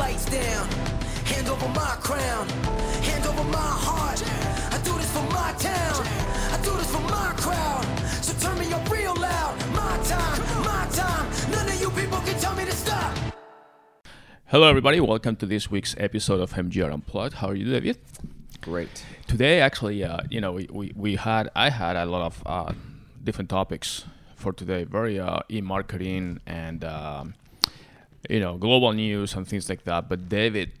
lights down. Hand over my crown. Hand over my heart. I do this for my town. I do this for my crowd. So turn me up real loud. My time, my time. None of you people can tell me to stop. Hello, everybody. Welcome to this week's episode of MGR Unplugged. How are you, David? Great. Today, actually, uh, you know, we, we, we had I had a lot of uh, different topics for today. Very uh, e-marketing and um, you know global news and things like that. But David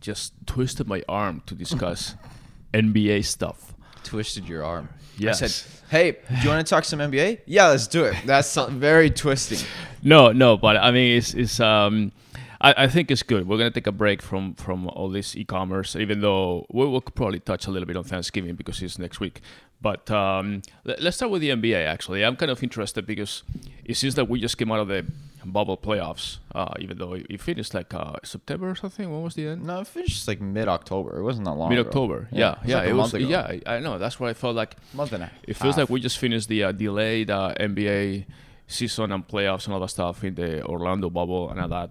just twisted my arm to discuss NBA stuff. Twisted your arm. Yes. I said, hey, do you want to talk some NBA? Yeah, let's do it. That's very twisting. No, no, but I mean, it's, it's um, I, I think it's good. We're gonna take a break from from all this e-commerce, even though we will probably touch a little bit on Thanksgiving because it's next week. But um, let, us start with the NBA. Actually, I'm kind of interested because it seems that we just came out of the bubble playoffs, uh, even though it, it finished like uh, September or something. When was the end? No, it finished like mid October. It wasn't that long. Mid October, Yeah, it was yeah. like it was. Yeah, I, I know. That's what I felt like. month and a It feels like we just finished the uh, delayed uh, NBA season and playoffs and all that stuff in the Orlando bubble and all that.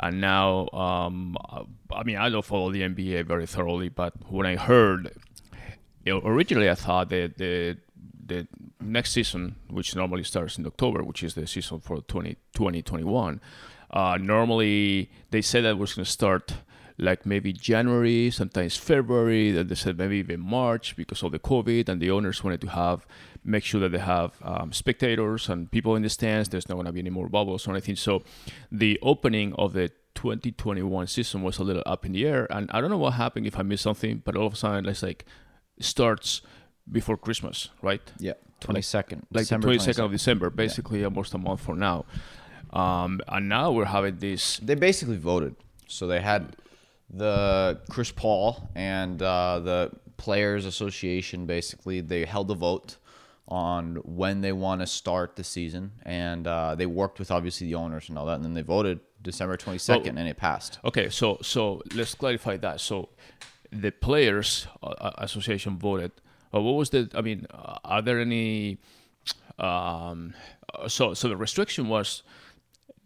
And now, um, I mean, I don't follow the NBA very thoroughly, but when I heard, originally I thought that the the next season, which normally starts in October, which is the season for 2020 21, uh, normally they said that was going to start like maybe January, sometimes February. Then they said maybe even March because of the COVID, and the owners wanted to have make sure that they have um, spectators and people in the stands. There's not going to be any more bubbles or anything. So the opening of the 2021 season was a little up in the air, and I don't know what happened if I missed something, but all of a sudden it's like starts before Christmas, right? Yeah, twenty second. like the 22nd of December, basically almost a month from now. Um, and now we're having this. They basically voted. So they had the Chris Paul and uh, the Players Association. Basically, they held a vote on when they want to start the season, and uh, they worked with obviously the owners and all that, and then they voted December twenty second, and it passed. Okay, so so let's clarify that. So the players uh, association voted. What was the? I mean, are there any? Um, so so the restriction was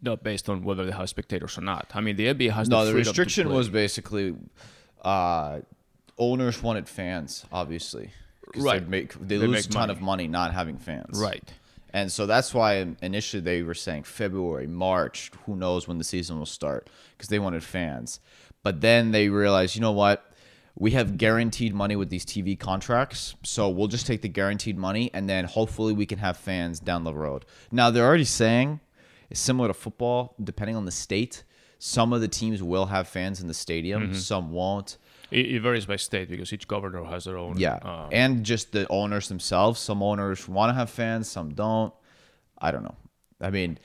not based on whether they have spectators or not. I mean, the NBA has No, the the restriction was basically uh, owners wanted fans, obviously. Right. They, make, they, They lose a ton money. of money not having fans. right. And so that's why initially they were saying February, March, who knows when the season will start because they wanted fans. But then they realized, you know what? We have guaranteed money with these TV contracts. So we'll just take the guaranteed money and then hopefully we can have fans down the road. Now they're already saying it's similar to football, depending on the state. Some of the teams will have fans in the stadium, Mm-hmm. some won't. It, it varies by state because each governor has their own. Yeah, uh, and just the owners themselves. Some owners want to have fans, some don't. I don't know. I mean,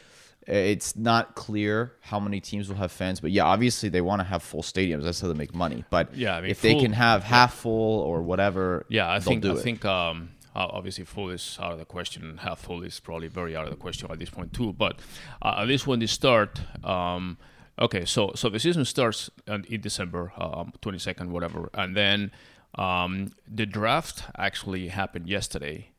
it's not clear how many teams will have fans, but yeah, obviously they want to have full stadiums. That's how they make money. But Yeah, I mean, if they can have half full or whatever, Yeah, I think I it. think um, obviously full is out of the question. Half full is probably very out of the question at this point too. But uh, at least when they start, um, okay, so so the season starts in December, twenty second, whatever, and then um, the draft actually happened yesterday.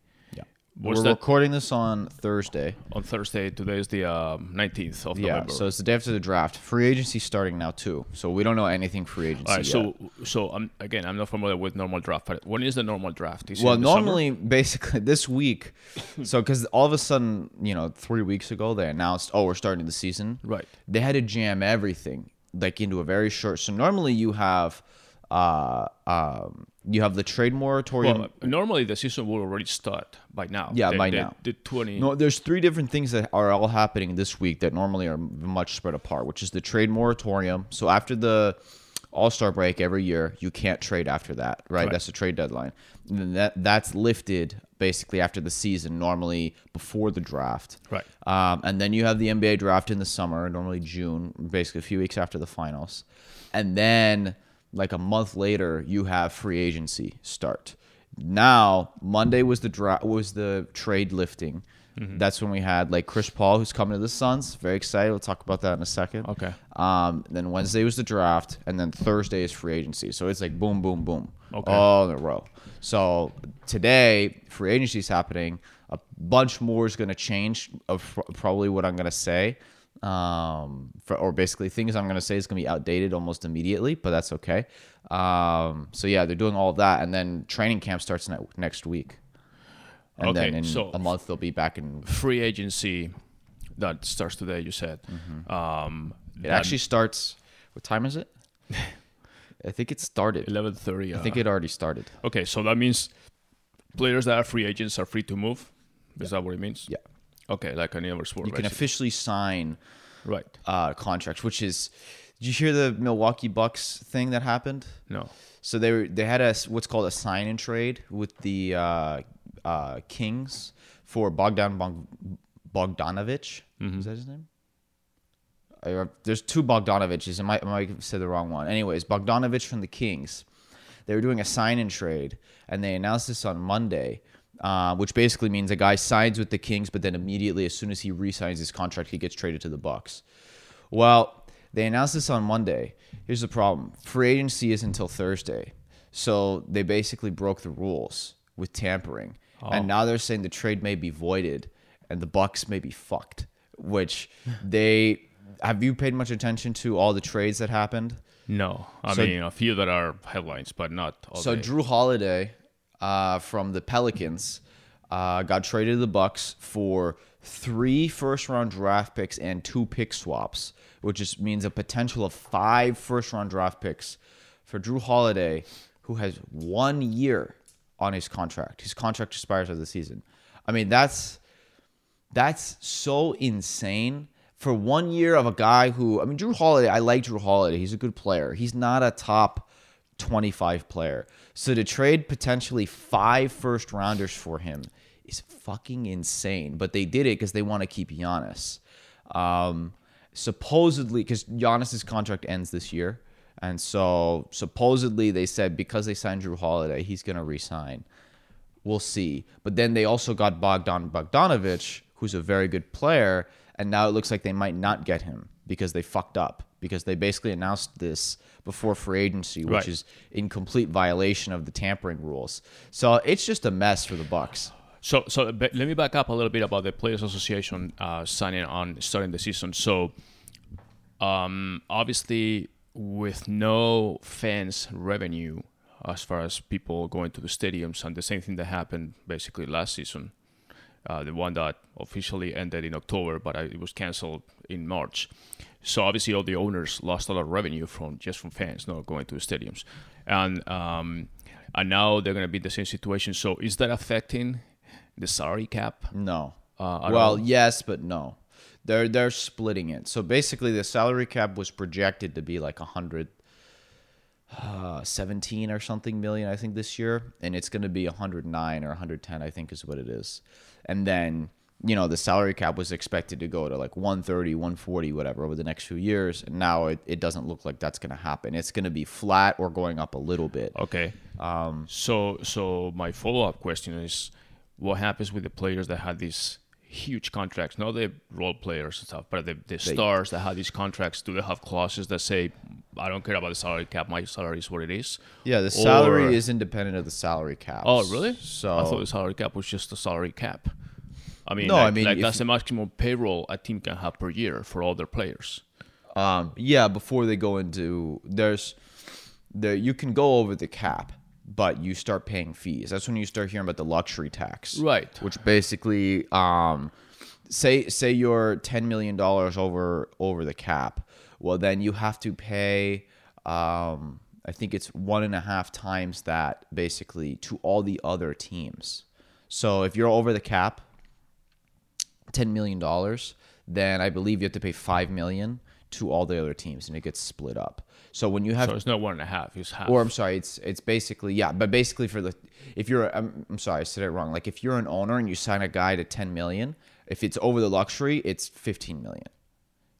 Was We're that recording this on Thursday. on Thursday? Today is the nineteenth of Yeah, November. so it's the day after the draft. Free agency starting now too, so we don't know anything free agency. all right, yet. so so um, again, I'm not familiar with normal draft, but when is the normal draft? Is well the summer? normally basically this week so because all of a sudden you know three weeks ago they announced oh we're starting the season Right. they had to jam everything like into a very short so normally you have uh um you have the trade moratorium Well, normally the season will already start by now. Yeah, by the- now. The twenty. no there's three different things that are all happening this week that normally are much spread apart which is the trade moratorium so after the all-star break every year you can't trade after that right Correct. that's the trade deadline and then that that's lifted basically after the season normally before the draft Right. um, and then you have the nba draft in the summer normally june basically a few weeks after the finals and then like a month later you have free agency start now monday was the dra- was the trade lifting Mm-hmm. that's when we had like chris paul who's coming to the suns very excited we'll talk about that in a second Okay. um, then Wednesday was the draft, and then Thursday is free agency. So it's like boom, boom, boom, Okay. all in a row. So today, free agency is happening. A bunch more is going to change of pr- probably what I'm going to say. Um, for, or basically things I'm gonna say is gonna be outdated almost immediately, but that's okay. Um, so yeah, they're doing all of that, and then training camp starts ne- next week, and Okay, then in so- a month they'll be back in. Free agency that starts today. You said. Um, It actually starts. What time is it? I think it started. eleven thirty. I think it already started. Okay, so that means players that are free agents are free to move. Is that what it means? Yeah. Okay, like any other sport. You can officially sign right. uh, contracts, which is. Did you hear the Milwaukee Bucks thing that happened? No. So they were, they had a what's called a sign and trade with the uh, uh, Kings for Bogdan Bog- Bogdanovich. Is that his name? I- There's two Bogdanoviches. I might, I might have said the wrong one. Anyways, Bogdanovich from the Kings. They were doing a sign and trade, and they announced this on Monday, uh, which basically means a guy signs with the Kings, but then immediately, as soon as he re-signs his contract, he gets traded to the Bucks. Well, they announced this on Monday. Here's the problem: free agency is until Thursday, so they basically broke the rules with tampering, and now they're saying the trade may be voided, and the Bucks may be fucked. Which they have you paid much attention to all the trades that happened? No. I So- mean, a few that are headlines, but not all. So day. Jrue Holiday uh, from the Pelicans uh, got traded to the Bucks for three first round draft picks and two pick swaps, which just means a potential of five first round draft picks for Jrue Holiday, who has one year on his contract. His contract expires after the season. I mean, that's that's so insane for one year of a guy who I mean Jrue Holiday. I like Jrue Holiday. He's a good player. He's not a top twenty-five player. So to trade potentially five first rounders for him is fucking insane. But they did it because they want to keep Giannis. Um, supposedly, because Giannis's contract ends this year, and so supposedly they said because they signed Jrue Holiday, he's gonna resign. We'll see. But then they also got Bogdan Bogdanovich, who's a very good player, and now it looks like they might not get him because they fucked up because they basically announced this before free agency, which Right. is in complete violation of the tampering rules. So it's just a mess for the Bucks. So, so let me back up a little bit about the Players Association uh, signing on starting the season. So, um, obviously, with no fans revenue as far as people going to the stadiums, and the same thing that happened basically last season, uh, the one that officially ended in October, but I, it was canceled in March. So obviously, all the owners lost a lot of revenue from just from fans not going to the stadiums, and um, and now they're going to be in the same situation. So is that affecting the salary cap? No. Uh, well, yes, but no. They're they're splitting it. So basically, the salary cap was projected to be like a hundred. Uh, 17 or something million, I think, this year, and it's going to be 109 or 110, I think, is what it is. And then, you know, the salary cap was expected to go to like 130, 140, whatever, over the next few years. And now it, it doesn't look like that's going to happen. It's going to be flat or going up a little bit. Okay. Um, so so my follow up question is, what happens with the players that had these huge contracts? Not the role players and stuff, but the, the stars that have these contracts. Do they have clauses that say, "I don't care about the salary cap. My salary is what it is"? Yeah, the salary Or- is independent of the salary cap. Oh, really? So I thought the salary cap was just the salary cap. I mean, No, like, I mean, like that's the maximum payroll a team can have per year for all their players. Um, yeah, before they go into there's there you can go over the cap, but you start paying fees. That's when you start hearing about the luxury tax, Right. Which basically, um, say say you're ten million dollars over over the cap, well then you have to pay. Um, I think it's one and a half times that basically to all the other teams. So if you're over the cap, ten million dollars, then I believe you have to pay five million to all the other teams, and it gets split up. So when you have, So it's not one and a half; it's half. or I'm sorry, it's it's basically yeah, but basically for the if you're I'm, I'm sorry, I said it wrong. Like if you're an owner and you sign a guy to ten million, if it's over the luxury, it's fifteen million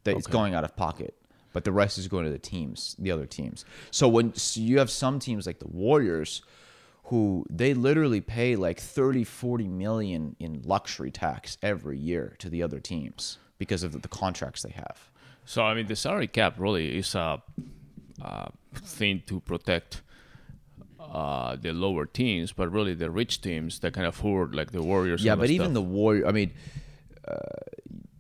that it's going out of pocket. But the rest is going to the teams, the other teams. So when so you have some teams like the Warriors, who they literally pay like 30, 40 million in luxury tax every year to the other teams because of the, the contracts they have. So I mean, the salary cap really is a, a thing to protect uh, the lower teams, but really the rich teams that can afford, like the Warriors. Yeah, but even stuff. the Warrior, I mean, uh,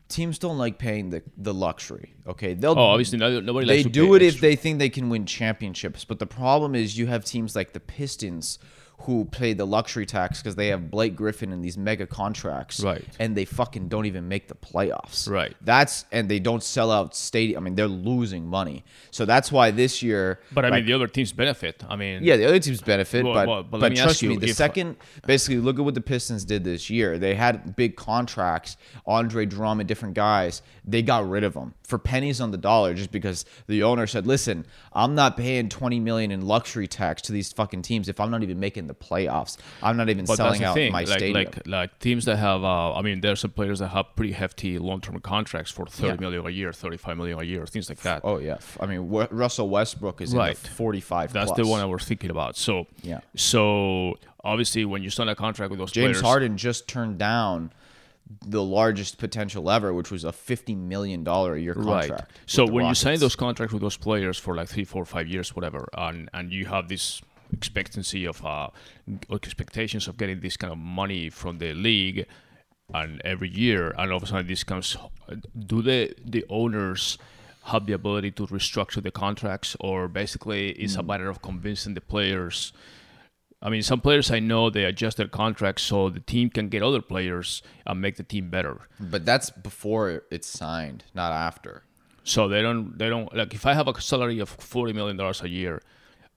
teams don't like paying the the luxury. Okay, they'll Oh, obviously, no, nobody they likes to do it if they think they can win championships. But the problem is you have teams like the Pistons who pay the luxury tax because they have Blake Griffin and these mega contracts, Right. And they fucking don't even make the playoffs, Right. That's and they don't sell out stadium. I mean, they're losing money, so that's why this year. But I like, mean, the other teams benefit. I mean, yeah, the other teams benefit, Well, but well, but but, me trust you me, the if- second basically look at what the Pistons did this year. They had big contracts, Andre Drummond, different guys. They got rid of them for pennies on the dollar just because the owner said, "Listen, I'm not paying 20 million in luxury tax to these fucking teams if I'm not even making the playoffs. I'm not even But selling out thing. my like, stadium." like like teams that have, uh, I mean, there's some players that have pretty hefty long-term contracts for thirty Yeah. million a year, thirty-five million a year, things like that. oh yeah, I mean Wa- Russell Westbrook is Right. in the 45. That's plus. the one I was thinking about. So Yeah. So obviously, when you sign a contract with those James players, Harden just turned down the largest potential ever, which was a 50 million dollar a year contract. right? So when you sign those contracts with those players for like three, four, five years, whatever, and and you have this expectancy of uh, expectations of getting this kind of money from the league, and every year, and all of a sudden this comes, do the the owners have the ability to restructure the contracts, or basically it's a Mm. matter of convincing the players? I mean, some players I know they adjust their contracts so the team can get other players and make the team better. But that's before it's signed, not after. So they don't they don't like if I have a salary of forty million dollars a year,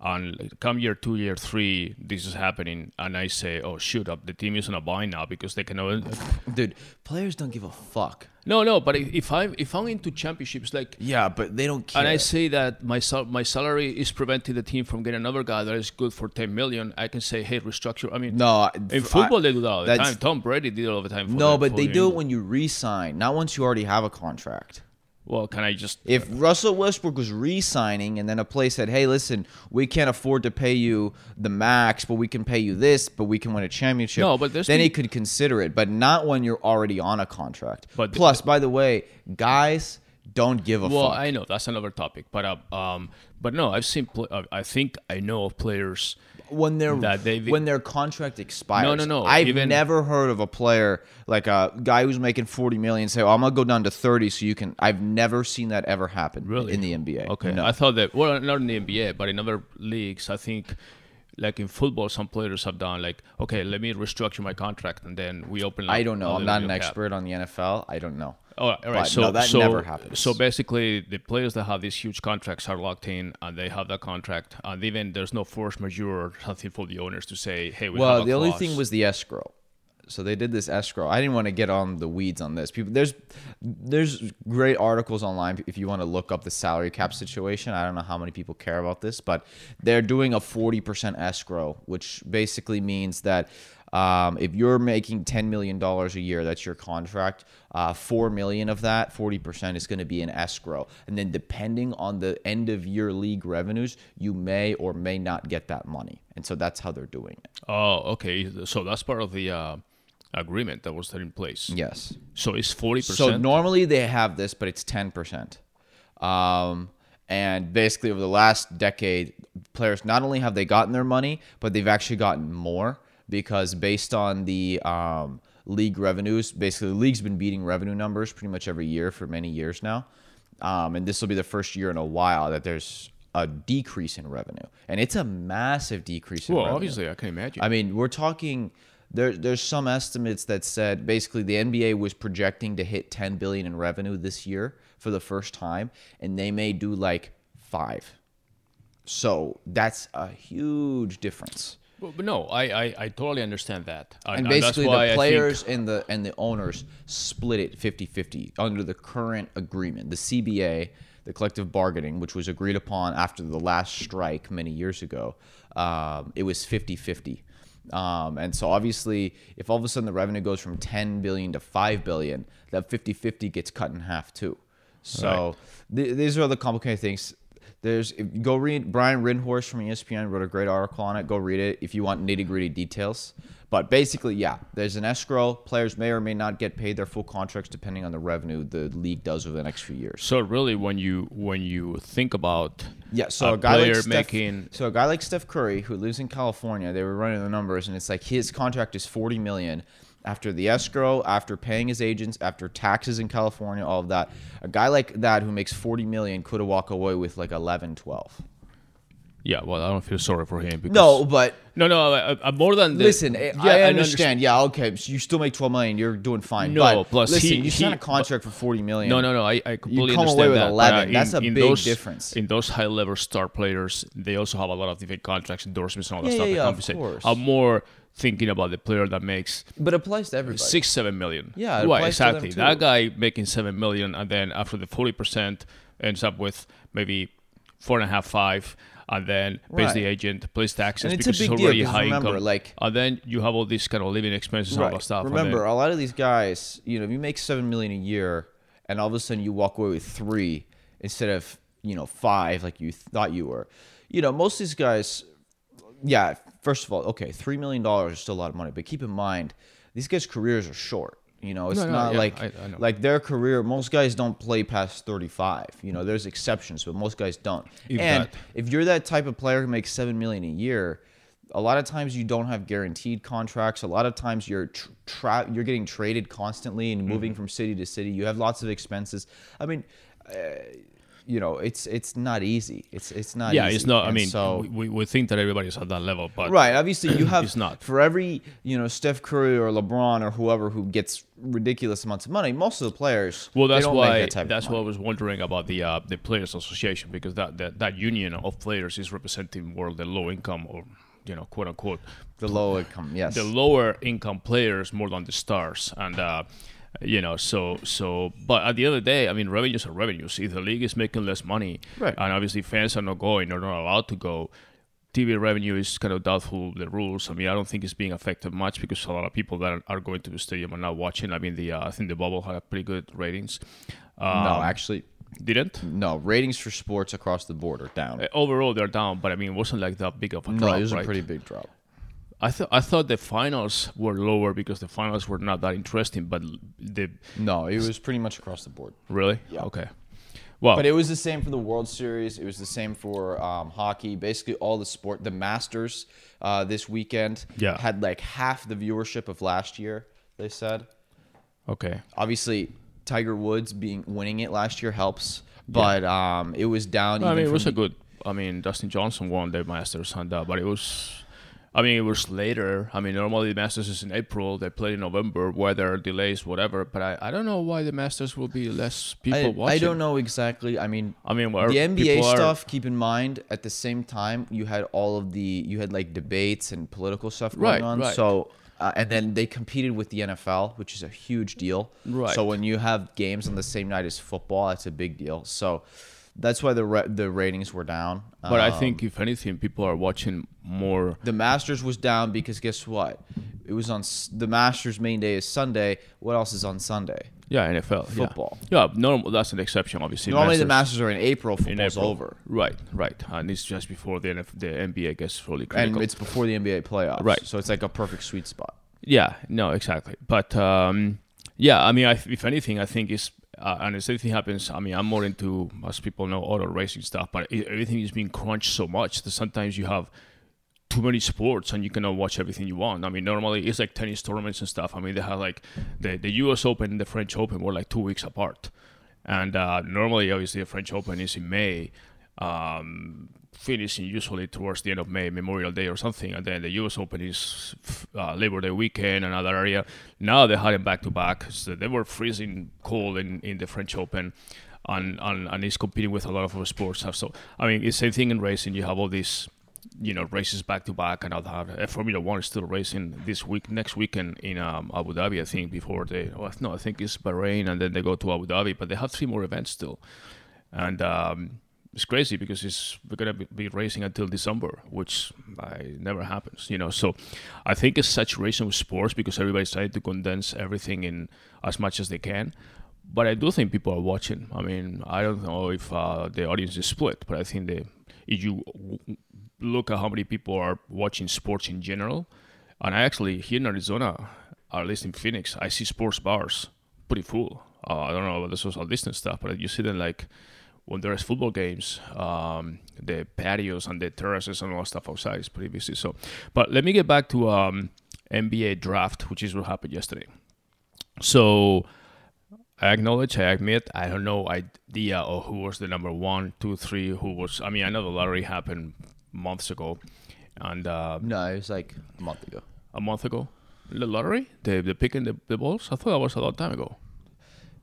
and come year two, year three, this is happening, and I say, oh shoot, up the team is on a buy now because they can. Dude, players don't give a fuck. No, no, but if I'm if I'm into championships, like. Yeah, but they don't care. And I say that my sal- my salary is preventing the team from getting another guy that is good for ten million. I can say, hey, restructure. I mean, no, I- in I- football they do that all the time. Tom Brady did it all the time. No, the- but they the do it when you re-sign, not once you already have a contract. Well, can I just? If Russell Westbrook was re-signing and then a place said, "Hey, listen, we can't afford to pay you the max, but we can pay you this, but we can win a championship," No, but then the- he could consider it, but not when you're already on a contract. But plus, by the way, guys don't give a Well, fuck. I know that's another topic, but uh, um, but no, I've seen. Pl- uh, I think I know of players. When their they- when their contract expires. No, no, no, I've even- never heard of a player like a guy who's making forty million say, oh, "I'm gonna go down to 30 so you can." I've never seen that ever happen Really? in the NBA. Okay, no. I thought that. Well, not in the NBA, but in other leagues, I think. Like in football, some players have done like, okay, let me restructure my contract, and then we open. I don't know. I'm not an cap. expert on the NFL. I don't know. Oh, all right. But so no, that so, never happens. So basically, the players that have these huge contracts are locked in, and they have that contract, and even there's no force majeure or something for the owners to say, "Hey, we have Well, the only thing was the escrow. So they did this escrow. I didn't want to get on the weeds on this. People, there's there's great articles online if you want to look up the salary cap situation. I don't know how many people care about this, but they're doing a 40% escrow, which basically means that um, if you're making $10 million a year, that's your contract. Uh, Four million of that, 40% is going to be an escrow, and then depending on the end of year league revenues, you may or may not get that money, and so that's how they're doing it. Oh, okay. So that's part of the uh, agreement that was there in place. Yes. So it's forty percent. So normally they have this, but it's ten percent. Um, and basically over the last decade, players not only have they gotten their money, but they've actually gotten more because based on the um, league revenues, basically the league's been beating revenue numbers pretty much every year for many years now. Um, and this will be the first year in a while that there's a decrease in revenue, and it's a massive decrease in revenue. well, revenue. obviously, I can imagine. I mean, we're talking. There, there's some estimates that said basically the NBA was projecting to hit 10 billion in revenue this year for the first time, and they may do like five. So that's a huge difference. No, I, I, I totally understand that. And that's basically, the think- players and the and the owners split it 50-50 under the current agreement, the CBA, the collective bargaining, which was agreed upon after the last strike many years ago. Um, it was 50-50. Um, and so obviously, if all of a sudden the revenue goes from 10 billion to 5 billion, that 50-50 gets cut in half too. So th- these are the complicated things. There's go read Brian Windhorst from ESPN wrote a great article on it. Go read it if you want nitty gritty details. But basically, yeah, there's an escrow. Players may or may not get paid their full contracts depending on the revenue the league does over the next few years. So really, when you when you think about Yeah, so a, a, guy player like Steph, making so a guy like Steph Curry who lives in California, they were running the numbers, and it's like his contract is forty million, after the escrow, after paying his agents, after taxes in California, all of that. A guy like that who makes 40 million could have walked away with like 11, 12. Yeah, well, I don't feel sorry for him. Because, No, but no, no. I, I, more than the, listen, yeah, I and understand. Yeah, okay, so you still make 12 million. You're doing fine. No, but plus listen, he- you sign he- a contract for 40 million. No, no, no. I, I completely come understand away with that. 11. But, uh, That's a in big those, difference. In those high-level star players, they also have a lot of different contracts, endorsements, and all that Yeah, stuff yeah, yeah, of course. I'm more thinking about the player that makes But applies to everybody. six, seven million. Yeah, it right, to exactly. too. That guy making seven million, and then after the forty percent, ends up with maybe four and a half, five, and then pays the agent, pays taxes And it's a because big it's deal, already because high remember, income. like- and then you have all these kind of living expenses and all that stuff. Remember, a lot of these guys, you know, if you make seven million a year, and all of a sudden you walk away with three instead of you know five like you thought you were, you know, most of these guys, yeah. First of all, okay, three million dollars is still a lot of money, but keep in mind, these guys' careers are short. You know, it's No, no, not yeah, like I- I like their career. Most guys don't play past thirty five. You know, there's exceptions, but most guys don't. If and that. if you're that type of player who makes seven million a year, a lot of times you don't have guaranteed contracts. A lot of times you're tra- you're getting traded constantly and moving Mm-hmm. from city to city. You have lots of expenses. I mean, uh, you know, it's it's not easy. It's it's not. yeah, easy. it's not. I mean, so we, we think that everybody's at that level, but right. Obviously, you have It's not. for every you know Steph Curry or LeBron or whoever who gets ridiculous amounts of money. Most of the players, Well, that's why that that's what I was wondering about the uh, the players' association because that, that that union of players is representing more the low income or you know quote unquote the low income. Yes, the lower income players more than the stars and. Uh, you know, so so, but at the end of the day, I mean, revenues are revenues. If the league is making less money, Right. and obviously fans are not going or not allowed to go, TV revenue is kind of doubtful. The rules. I mean, I don't think it's being affected much because a lot of people that are, going to the stadium are not watching. I mean, the uh, I think the bubble had pretty good ratings. Um, no, actually, didn't. no ratings for sports across the board are down. Uh, Overall, they're down, but I mean, it wasn't like that big of a no, drop. it was right? a pretty big drop. I thought I thought the finals were lower because the finals were not that interesting, but the No, it was pretty much across the board. really Yeah. okay. Well, But it was the same for the World Series. It was the same for um, hockey. Basically, all the sport. The Masters uh, this weekend Yeah. had like half the viewership of last year. They said. okay. Obviously, Tiger Woods being winning it last year helps, but um, it was down. I even mean, it was a good. I mean, Dustin Johnson won the Masters and that, but it was. I mean, it was later. I mean, normally the Masters is in April. They play in November. Weather delays, whatever. But I, I don't know why the Masters will be less people I, watching. I don't know exactly. I mean, I mean, the NBA people are- stuff. Keep in mind, at the same time, you had all of the you had like debates and political stuff going Right, on. right. So, uh, and then they competed with the NFL, which is a huge deal. Right. So when you have games on the same night as football, that's a big deal. So that's why the ra- the ratings were down. But I Um, think if anything, people are watching more. the Masters was down because guess what? It was on s- the Masters main day is Sunday. What else is on Sunday? Yeah, NFL. Football. Yeah, normal. That's an exception, obviously. Normally the Masters- Masters are in April. in Football's April. over, Right, right, and it's just before the NF, the NBA gets really and it's before the NBA playoffs. Right. So it's like a perfect sweet spot. yeah, no, exactly. But um, yeah, I mean, I, if anything, I think is uh, and same thing happens, I mean, I'm more into as people know auto racing stuff, but it, everything is being crunched so much that sometimes you have too many sports and you cannot watch everything you want. I mean, normally it's like tennis tournaments and stuff. I mean, they have like the, the US Open and the French Open were like two weeks apart. And uh, normally, obviously, the French Open is in May, um, finishing usually towards the end of May, Memorial Day or something. And then the US Open is uh, Labor Day weekend, another area. Now they had them back to back. So they were freezing cold in, in the French Open. And, and, and it's competing with a lot of other sports stuff. So, I mean, it's the same thing in racing. You have all these you know races back to back and I'll have uh, Formula One is still racing this week next weekend in um, Abu Dhabi I think before they well, no I think it's Bahrain and then they go to Abu Dhabi but they have three more events still and um, it's crazy because it's we're gonna be, racing until December which uh, never happens you know? So I think it's saturation with sports because everybody's trying to condense everything in as much as they can. But I do think people are watching. I mean I don't know if uh, the audience is split but I think they if you look at how many people are watching sports in general, and I actually here in Arizona, at least in Phoenix, I see sports bars pretty full. Uh, I don't know about the social distance stuff, but you see them like when there's football games, um, the patios and the terraces and all that stuff outside is pretty busy. So, but let me get back to um, NBA draft, which is what happened yesterday. So I acknowledge, I admit, I don't know idea of who was the number one, two, three, who was. I mean, I know the lottery happened months ago, and uh, No, it was like a month ago. a month ago, the lottery, the the picking the, the balls. I thought that was a long time ago.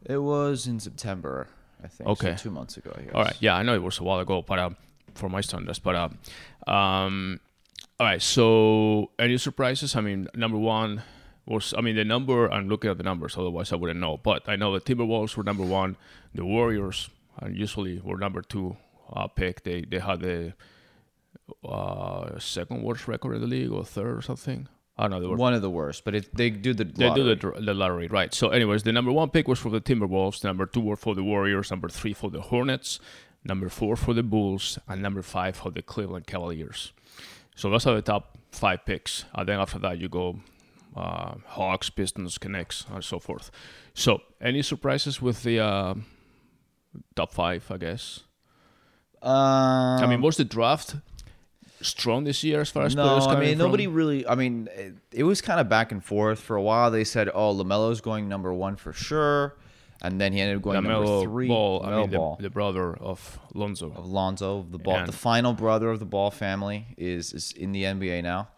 It was in September, I think. so Okay. two months ago. I guess. All right, yeah, I know it was a while ago, but um, for my standards, but uh, um, all right. So any surprises? I mean, number one was I mean the number. I'm looking at the numbers, otherwise I wouldn't know. But I know the Timberwolves were number one. The Warriors uh, usually were number two uh, pick. They they had the uh, second worst record in the league or third or something. I don't know. They were One of the worst, but it, they do the they do the, lottery. the lottery, right? So, anyways, the number one pick was for the Timberwolves. Number two were for the Warriors. Number three for the Hornets. Number four for the Bulls, and number five for the Cleveland Cavaliers. So those are the top five picks. And then after that, you go uh, Hawks, Pistons, Knicks, and so forth. So, any surprises with the uh, top five? I guess. Um, I mean, was the draft strong this year as far as no, players I mean from? nobody really. I mean, it, it was kind of back and forth for a while. They said, "Oh, LaMelo's going number one for sure," and then he ended up going number three. Ball, I mean, the, Ball. the brother of Lonzo. of Lonzo, the ball, And- the final brother of the Ball family, is is in the NBA now.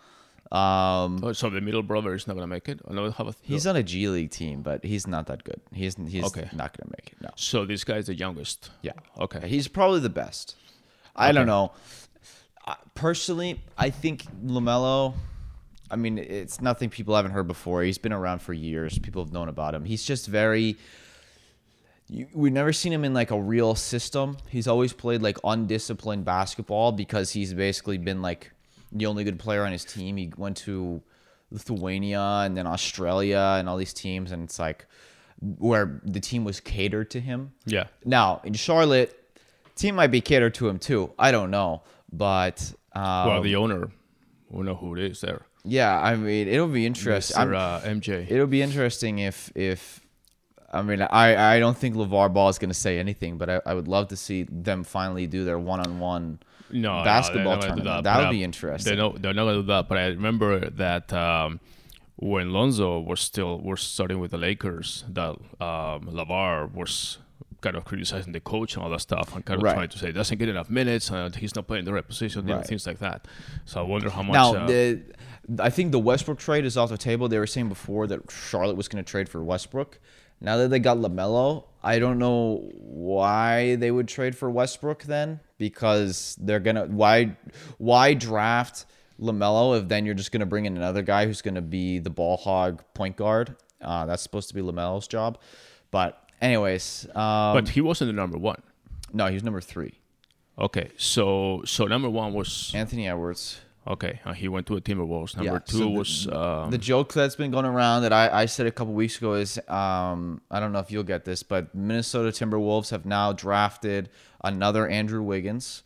Um, Oh, so the middle brother is not gonna make it. I have a he's on a G League team, but he's not that good. He's he's Okay. not gonna make it. No. so this guy's the youngest. Yeah. Okay. He's probably the best. I don't know. Personally, I think LaMelo. I mean, it's nothing people haven't heard before. He's been around for years. People have known about him. He's just very. You, we've never seen him in like a real system. He's always played like undisciplined basketball because he's basically been like the only good player on his team. He went to Lithuania and then Australia and all these teams, and it's like where the team was catered to him. yeah. Now in Charlotte, team might be catered to him too. I don't know, but um, Well, the owner, we know who it is there. yeah, I mean it'll be interesting. Mr. Uh, MJ. It'll be interesting if if I mean I I don't think LaVar Ball is going to say anything, but I, I would love to see them finally do their one on one. no, no, basketball they're not gonna do tournament. That, That would be interesting. They're not, they're not gonna do that. But I remember that um, when Lonzo was still was starting with the Lakers, that um, LaVar was kind of criticizing the coach and all that stuff, and kind of Right. trying to say doesn't get enough minutes and he's not playing the right position, Right. things like that. So I wonder how much. Now uh, the I think the Westbrook trade is off the table. They were saying before that Charlotte was going to trade for Westbrook. Now that they got LaMelo, I don't know why they would trade for Westbrook then because they're gonna why why draft LaMelo if then you're just gonna bring in another guy who's gonna be the ball hog point guard. Uh, that's supposed to be LaMelo's job, but anyways, um, but he wasn't the number one. no, he was number three. Okay, so so number one was Anthony Edwards. okay. Uh, he went to the Timberwolves. Number Yeah, two so the- was um, the joke that's been going around that I, I said a couple weeks ago is um, I don't know if you'll get this, but Minnesota Timberwolves have now drafted another Andrew Wiggins,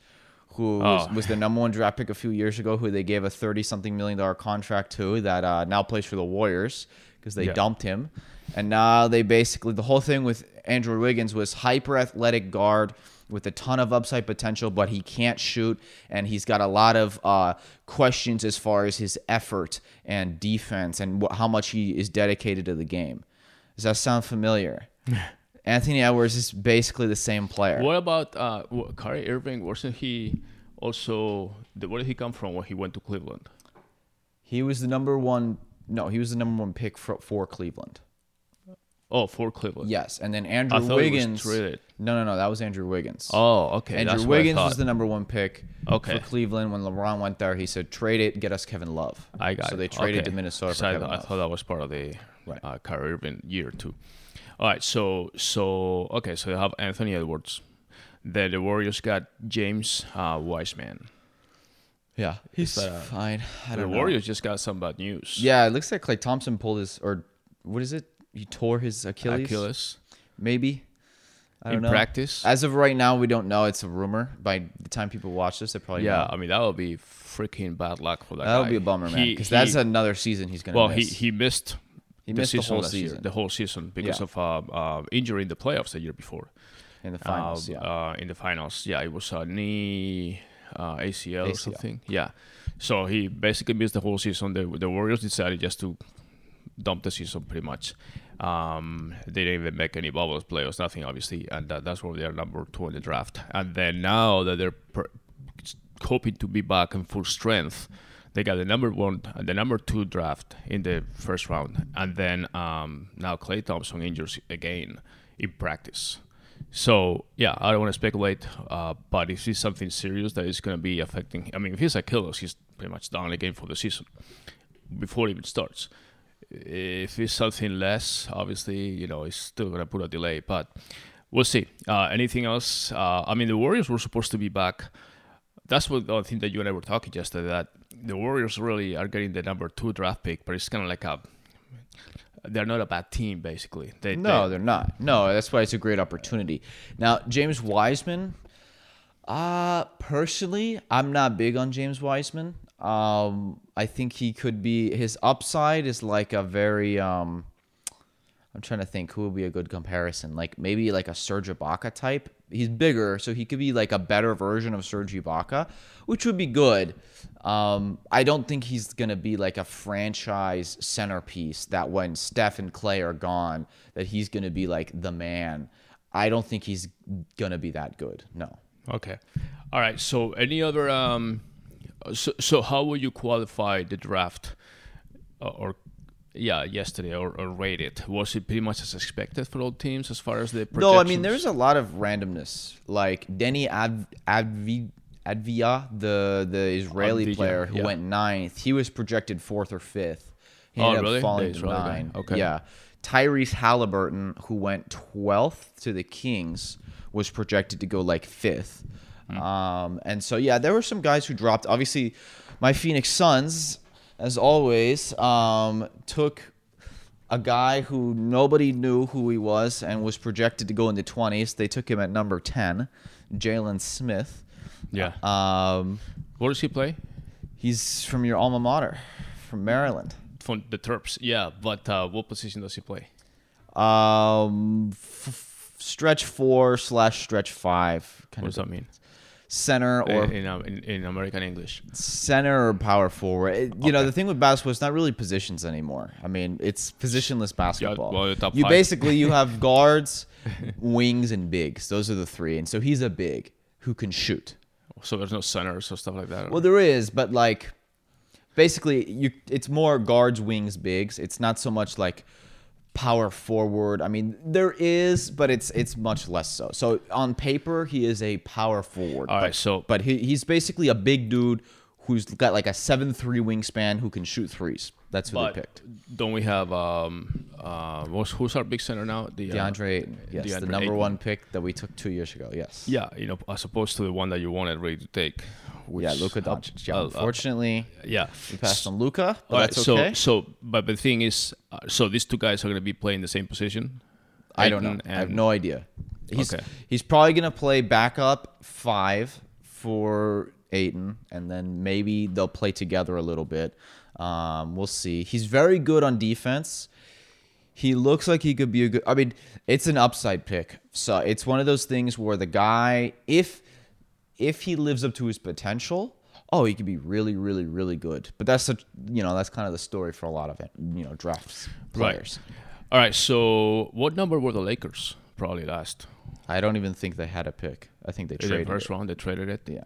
who was, Oh. was the number one draft pick a few years ago, who they gave a thirty something million dollar contract to, that uh, now plays for the Warriors because they Yeah. dumped him, and now they basically the whole thing with Andrew Wiggins was hyper athletic guard with a ton of upside potential, but he can't shoot, and he's got a lot of uh, questions as far as his effort and defense and wh- how much he is dedicated to the game. Does that sound familiar? Anthony Edwards is basically the same player. What about uh, Kyrie Irving? Wasn't he also? Where did he come from when he went to Cleveland? He was the number one. No, he was the number one pick for, for Cleveland. Oh, for Cleveland. Yes, and then Andrew I thought he was Wiggins. traded. No, no, no, that was Andrew Wiggins. Oh, okay. Andrew Wiggins was the number one pick Okay. for Cleveland when LeBron went there. He said, "Trade it, get us Kevin Love." I got so it. they traded Okay. to Minnesota for I, Kevin I Love. thought that was part of the Right. uh, Kyrie Irving year too. All right, so so okay, so they have Anthony Edwards. Then the Warriors got James uh, Wiseman. Yeah, he's that, uh, fine. I The don't know. Warriors just got some bad news. Yeah, it looks like Klay Thompson pulled his or what is it? He tore his Achilles. Achilles maybe. I don't in know. practice. As of right now, we don't know. It's a rumor. By the time people watch this, they probably yeah, know. I mean that would be freaking bad luck for that. That would be a bummer, man. Because that's another season he's gonna well, miss. he he missed. He missed the whole last year, season. the whole season because Yeah. of uh, uh, injury in the playoffs the year before. in the finals. uh, yeah. uh, in the finals. Yeah, it was a knee uh, ACL, or something. Yeah. So he basically missed the whole season. The the Warriors decided just to dump the season pretty much. Um, they didn't even make any bubbles playoffs, nothing obviously, and that, that's where they're number two in the draft. And then now that they're per- hoping to be back in full strength, they got the number one and the number two draft in the first round, and then um, now Klay Thompson injures again in practice. So yeah, I don't want to speculate, uh, but if it's something serious that is going to be affecting, I mean, if he's Achilles, he's pretty much done again for the season before it even starts. If it's something less, obviously, you know, it's still going to put a delay, but we'll see. Uh, anything else? Uh, I mean, the Warriors were supposed to be back. That's what the thing that you and I were talking yesterday. That the Warriors really are getting the number two draft pick, but it's kind of like a they're not a bad team, basically. They, No, they, they're not. No, that's why it's a great opportunity. Now, James Wiseman, uh, personally, I'm not big on James Wiseman. Um, I think he could be his upside is like a very um I'm trying to think who would be a good comparison. Like maybe like a Serge Ibaka type. He's bigger, so he could be like a better version of Serge Ibaka, which would be good. Um, I don't think he's gonna be like a franchise centerpiece that when Steph and Klay are gone, that he's gonna be like the man. I don't think he's gonna be that good. No. Okay. All right. So, any other? Um, so, so how will you qualify the draft, uh, or yeah, yesterday, or, or rate it? Was it pretty much as expected for all teams as far as the No, I mean there's a lot of randomness. Like Deni Ad, Advi, Advia, the the Israeli Advia, player who yeah. went ninth, he was projected fourth or fifth. He Oh, ended really? up falling to Israeli guy. nine. Okay. Yeah. Tyrese Halliburton, who went twelfth to the Kings, was projected to go like fifth. Hmm. Um, and so yeah, there were some guys who dropped. Obviously, my Phoenix Suns, as always, um, took a guy who nobody knew who he was and was projected to go in the 20s. They took him at number 10, Jalen Smith. yeah. Um, Where does he play? he's from your alma mater, from Maryland. From the Terps. Yeah, but uh, what position does he play? Um, f- stretch four slash stretch five, kind What does that mean? Center or in, in, um, in, in American English. center or power forward. It- you know, the thing with basketball, it's not really positions anymore. I mean, it's positionless basketball. well, top you basically you have guards, wings, and bigs. Those are the three. And so he's a big who can shoot. So there's no centers or stuff like that. or- Well, there is, but like, basically, you it's more guards, wings, bigs. It's not so much like power forward. I mean, there is, but it's it's much less so. So on paper, he is a power forward. All but, right, so- but he, he's basically a big dude who's got like a seven three wingspan who can shoot threes. That's who but they picked. don't we have um uh what's, who's our big center now? The uh, DeAndre Ayton, yes, the number Ayton. one pick that we took two years ago. Yes. Yeah, you know, as opposed to the one that you wanted ready to take. Which, Yeah, Luka uh, Doncic. Yeah, uh, uh, unfortunately, yeah. we passed on Luka. but right, that's so okay. so but the thing is, uh, so these two guys are going to be playing the same position. I don't know. Ayton I have no idea. He's Okay. he's probably gonna play backup five for Ayton, and then maybe they'll play together a little bit. Um, we'll see. He's very good on defense. He looks like he could be a good. I mean, it's an upside pick. So it's one of those things where the guy, if if he lives up to his potential, oh, he could be really, really, really good. But that's such, you know, that's kind of the story for a lot of it, you know, drafts players. All right. So what number were the Lakers? Probably last. I don't even think they had a pick. I think they traded it the first it. round, they traded it. Yeah,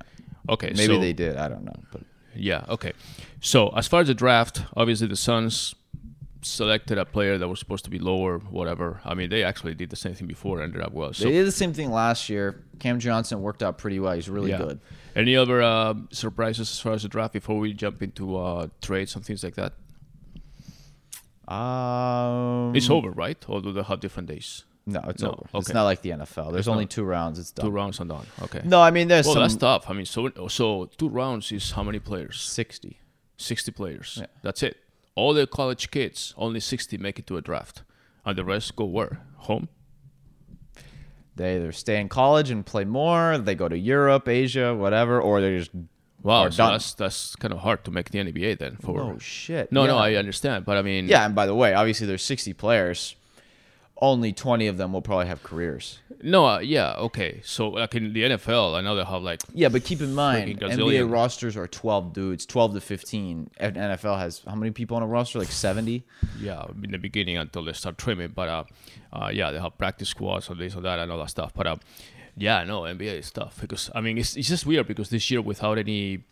Okay. maybe so, they did. I don't know, but Yeah. Okay. So as far as the draft, obviously the Suns selected a player that was supposed to be lower, whatever. I mean, they actually did the same thing before, ended up well. So they did the same thing last year. Cam Johnson worked out pretty well. He's really yeah. good. Any other uh, surprises as far as the draft before we jump into uh, trades and things like that? Um, It's over, right? Or do they have different days? No, it's No, over. It's not like the NFL. There's It's only not- two rounds. It's done. Two rounds and done. Okay. No, I mean there's Well, some that's tough. I mean, so so two rounds is how many players? sixty. Sixty players. Yeah. That's it. All the college kids, only sixty make it to a draft, and the rest go where? Home. They either stay in college and play more. They go to Europe, Asia, whatever, or they just Wow, so that's that's kind of hard to make the NBA then. For oh shit. no, no, I understand, but I mean, Yeah, and by the way, obviously there's 60 players. Only 20 of them will probably have careers. No, uh, yeah, okay. So like in the NFL, I know they have like Yeah, but keep in mind, NBA rosters are 12 dudes, 12 to 15. And NFL has how many people on a roster? Like 70? yeah in the beginning until they start trimming. But uh, uh yeah, they have practice squads or this or that and all that stuff. But uh, yeah, no NBA is tough because I mean it's it's just weird because this year without any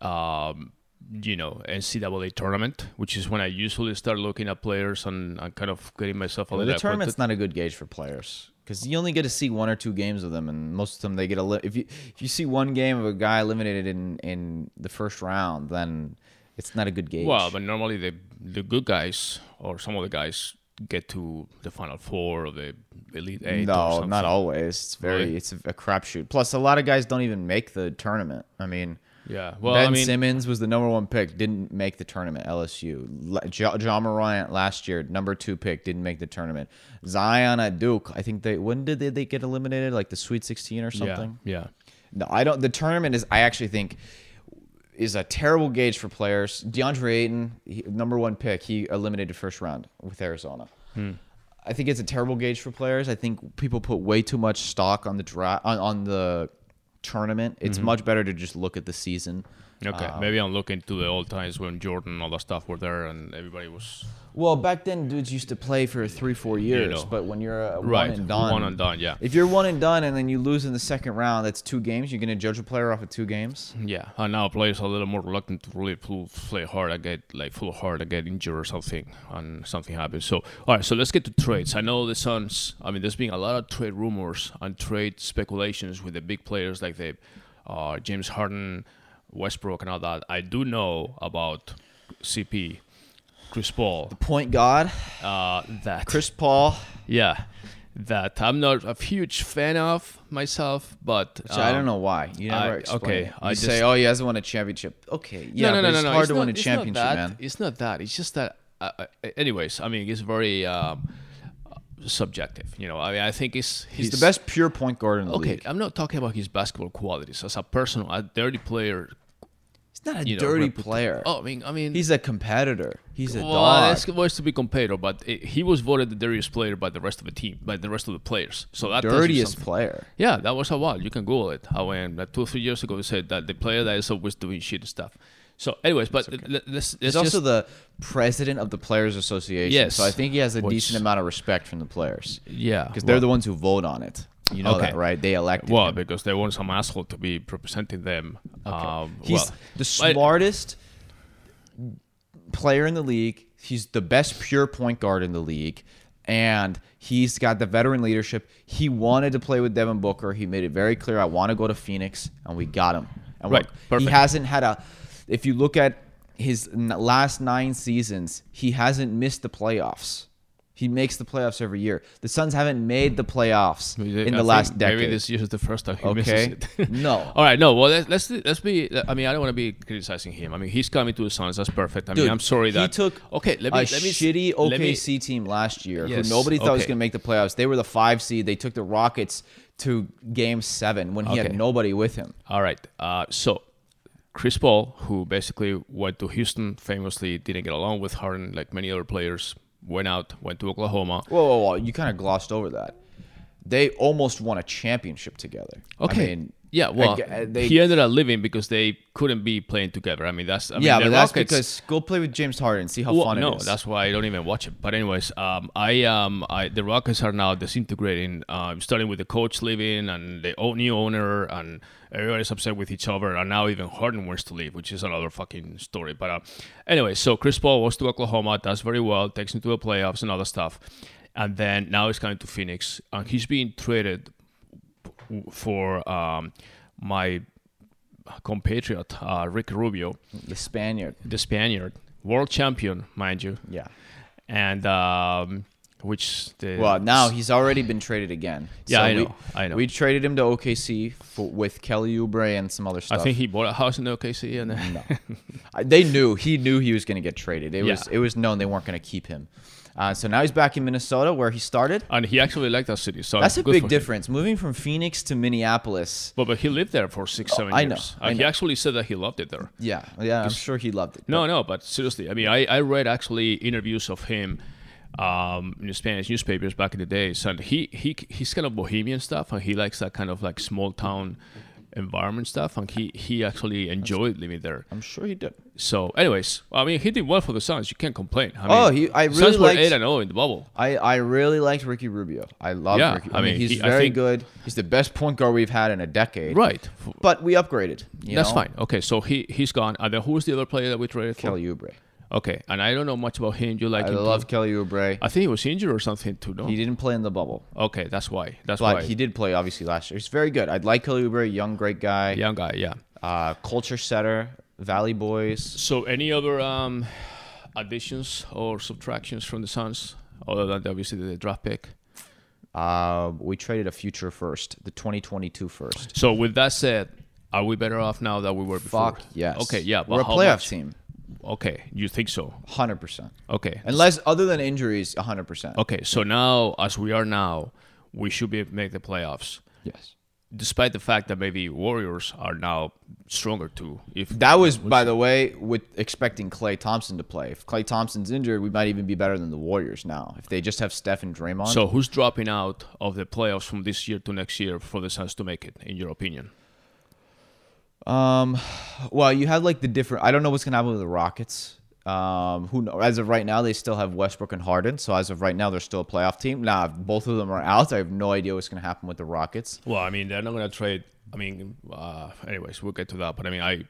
um you know NCAA tournament, which is when I usually start looking at players and, and kind of getting myself a little the tournament's not a good gauge for players because you only get to see one or two games of them, and most of them they get a. Li- if you if you see one game of a guy eliminated in in the first round, then it's not a good gauge. Well, but normally the the good guys or some of the guys get to the final four or the elite eight. no, not always. It's very it's a, a crapshoot. Plus, a lot of guys don't even make the tournament. I mean. Yeah, well, ben I mean, Simmons was the number one pick, didn't make the tournament. LSU. Le- Ja- John Morant last year, number two pick, didn't make the tournament. Zion at Duke, I think they when did they, they get eliminated? Like the Sweet Sixteen or yeah, something. yeah. No, I don't. The tournament is, I actually think, is a terrible gauge for players. DeAndre Ayton, he, number one pick, he eliminated first round with Arizona. Hmm. I think it's a terrible gauge for players. I think people put way too much stock on the draft on, on the tournament. It's mm-hmm. much better to just look at the season. Okay, Um, maybe I'm looking to the old times when Jordan and all that stuff were there and everybody was Well, back then, dudes used to play for three, four years. know. But when you're a right one and done, One and done, yeah, If you're one and done and then you lose in the second round, that's two games. You're gonna judge a player off of two games. yeah. And now players are a little more reluctant to really play hard. I get like full hard. I get injured or something, and something happens. So, all right. So let's get to trades. I know the Suns. I mean, there's been a lot of trade rumors and trade speculations with the big players like the uh, James Harden, Westbrook, and all that. I do know about CP, Chris Paul. The point God, Uh, that Chris Paul. Yeah, that I'm not a huge fan of myself, but So I um, don't know why. You never I- explain. okay, it. You I say, just- "Oh, he hasn't won a championship." Okay, yeah, no, no, but no, it's no, no. hard it's to not, win a championship, man. It's not that. It's just that. Uh, uh, anyways, I mean, it's very um, subjective. You know, I mean, I think it's He's the best pure point guard in the Okay, league. Okay, I'm not talking about his basketball qualities as a personal, a dirty player. He's not a know, dirty reputa- player. Oh, I mean, I mean, He's a competitor. He's a well, dog. that's to be competitor, but it, he was voted the dirtiest player by the rest of the team, by the rest of the players. So that Dirtiest player. Yeah, that was a while. You can Google it. How when uh, like two or three years ago they said that the player that is always doing shit and stuff. So, anyways, but let's let's He's just also the president of the Players Association. Yes, So I think he has a which- decent amount of respect from the players yeah because well, they're the ones who vote on it. You know Okay. that, right? They elected well him. because they want some asshole to be representing them. Um, He's well, the smartest player in the league. He's the best pure point guard in the league. And he's got the veteran leadership. He wanted to play with Devin Booker. He made it very clear, I want to go to Phoenix, and we got him. And Right, look, he hasn't had a. If you look at his last nine seasons, he hasn't missed the playoffs. He makes the playoffs every year. The Suns haven't made the playoffs Maybe- in the think last decade. Maybe this year is the first time he Okay. misses it. No. All right. No. Well, let's let's let's be. I mean, I don't want to be criticizing him. I mean, he's coming to the Suns. That's perfect. I mean, Dude, I'm sorry he that took Okay. Let me a let me shitty let me- OKC team last year Yes, who nobody thought was going to make the playoffs. They were the five seed. They took the Rockets to Game Seven when he had nobody with him. All right. Uh, so Chris Paul, who basically went to Houston, famously didn't get along with Harden, like many other players. Went out, went to Oklahoma. Whoa, whoa, whoa! You kind of glossed over that. They almost won a championship together. Okay. I mean, yeah. Well, uh, they, he ended up leaving because they couldn't be playing together. I mean, that's I yeah, the but that's Rockets- because go play with James Harden, see how Well, fun no, it is. No, that's why I don't even watch it. But anyways, um, I um, I the Rockets are now disintegrating. Um, starting with the coach leaving and the new owner, and everybody's upset with each other. And now even Harden wants to leave, which is another fucking story. But uh, anyway, so Chris Paul goes to Oklahoma, does very well, takes him to the playoffs and other stuff, and then now he's coming to Phoenix, and he's being traded for um, my compatriot uh, Rick Rubio, the Spaniard. the Spaniard, world champion, mind you Yeah. and um, which the Well, now he's already been traded again. Yeah, I we, know, I know. We traded him to OKC for, with Kelly Oubre and some other stuff. I think he bought a house in OKC and then I- they knew he knew he was going to get traded. It was it was known they weren't going to keep him. Uh, so now he's back in Minnesota where he started. and he actually liked that city. So That's a big for him. difference. Moving from Phoenix to Minneapolis. But but he lived there for six seven I know, years. I know. he actually said that he loved it there. Yeah, yeah, I'm sure he loved it. No, no, but seriously, I mean, I, I read actually interviews of him um, in the Spanish newspapers back in the days, and he he he's kind of bohemian stuff, and he likes that kind of like small town environment stuff, and he he actually enjoyed living there. I'm sure he did. So, anyways, I mean, he did well for the Suns. You can't complain. I Oh, mean, he- I Suns really were liked- eight and zero in the bubble. I, I really liked Ricky Rubio. I love Yeah, Ricky. I I mean, mean, he's he- very think- good. He's the best point guard we've had in a decade. Right. But we upgraded. you That's know? fine. Okay, so he he's gone. And then who's the other player that we traded for? Kelly Oubre. Okay, and I don't know much about him. You like I him? love too? Kelly Oubre. I think he was injured or something too. No. He didn't play in the bubble, Okay, that's why. That's but why. he did play obviously last year. He's very good. I'd like Kelly Oubre, young, great guy. Young guy. Yeah. Uh, culture setter, Valley Boys. So, any other um, additions or subtractions from the Suns, other than obviously the draft pick? Uh, we traded a future first, the 2022 first. So, with that said, are we better off now than we were before? Fuck yes. Okay, yeah. We're a playoff much? team, Okay, you think so? 100%. Okay. Unless other than injuries, 100%. Okay, so now, as we are now, we should be make the playoffs, Yes. despite the fact that maybe Warriors are now stronger too. If That was, by the way, with expecting Klay Thompson to play. If Klay Thompson's injured, we might even be better than the Warriors now. If they just have Steph and Draymond. so, who's dropping out of the playoffs from this year to next year for the Suns to make it, in your opinion? Um, well, you have like the different. I don't know what's gonna happen with the Rockets. Um, who know? As of right now, they still have Westbrook and Harden. So as of right now, they're still a playoff team. Now, both of them are out, I have no idea what's gonna happen with the Rockets. Well, I mean, they're not to trade. I mean, uh, anyways, we'll get to that. But I mean, I,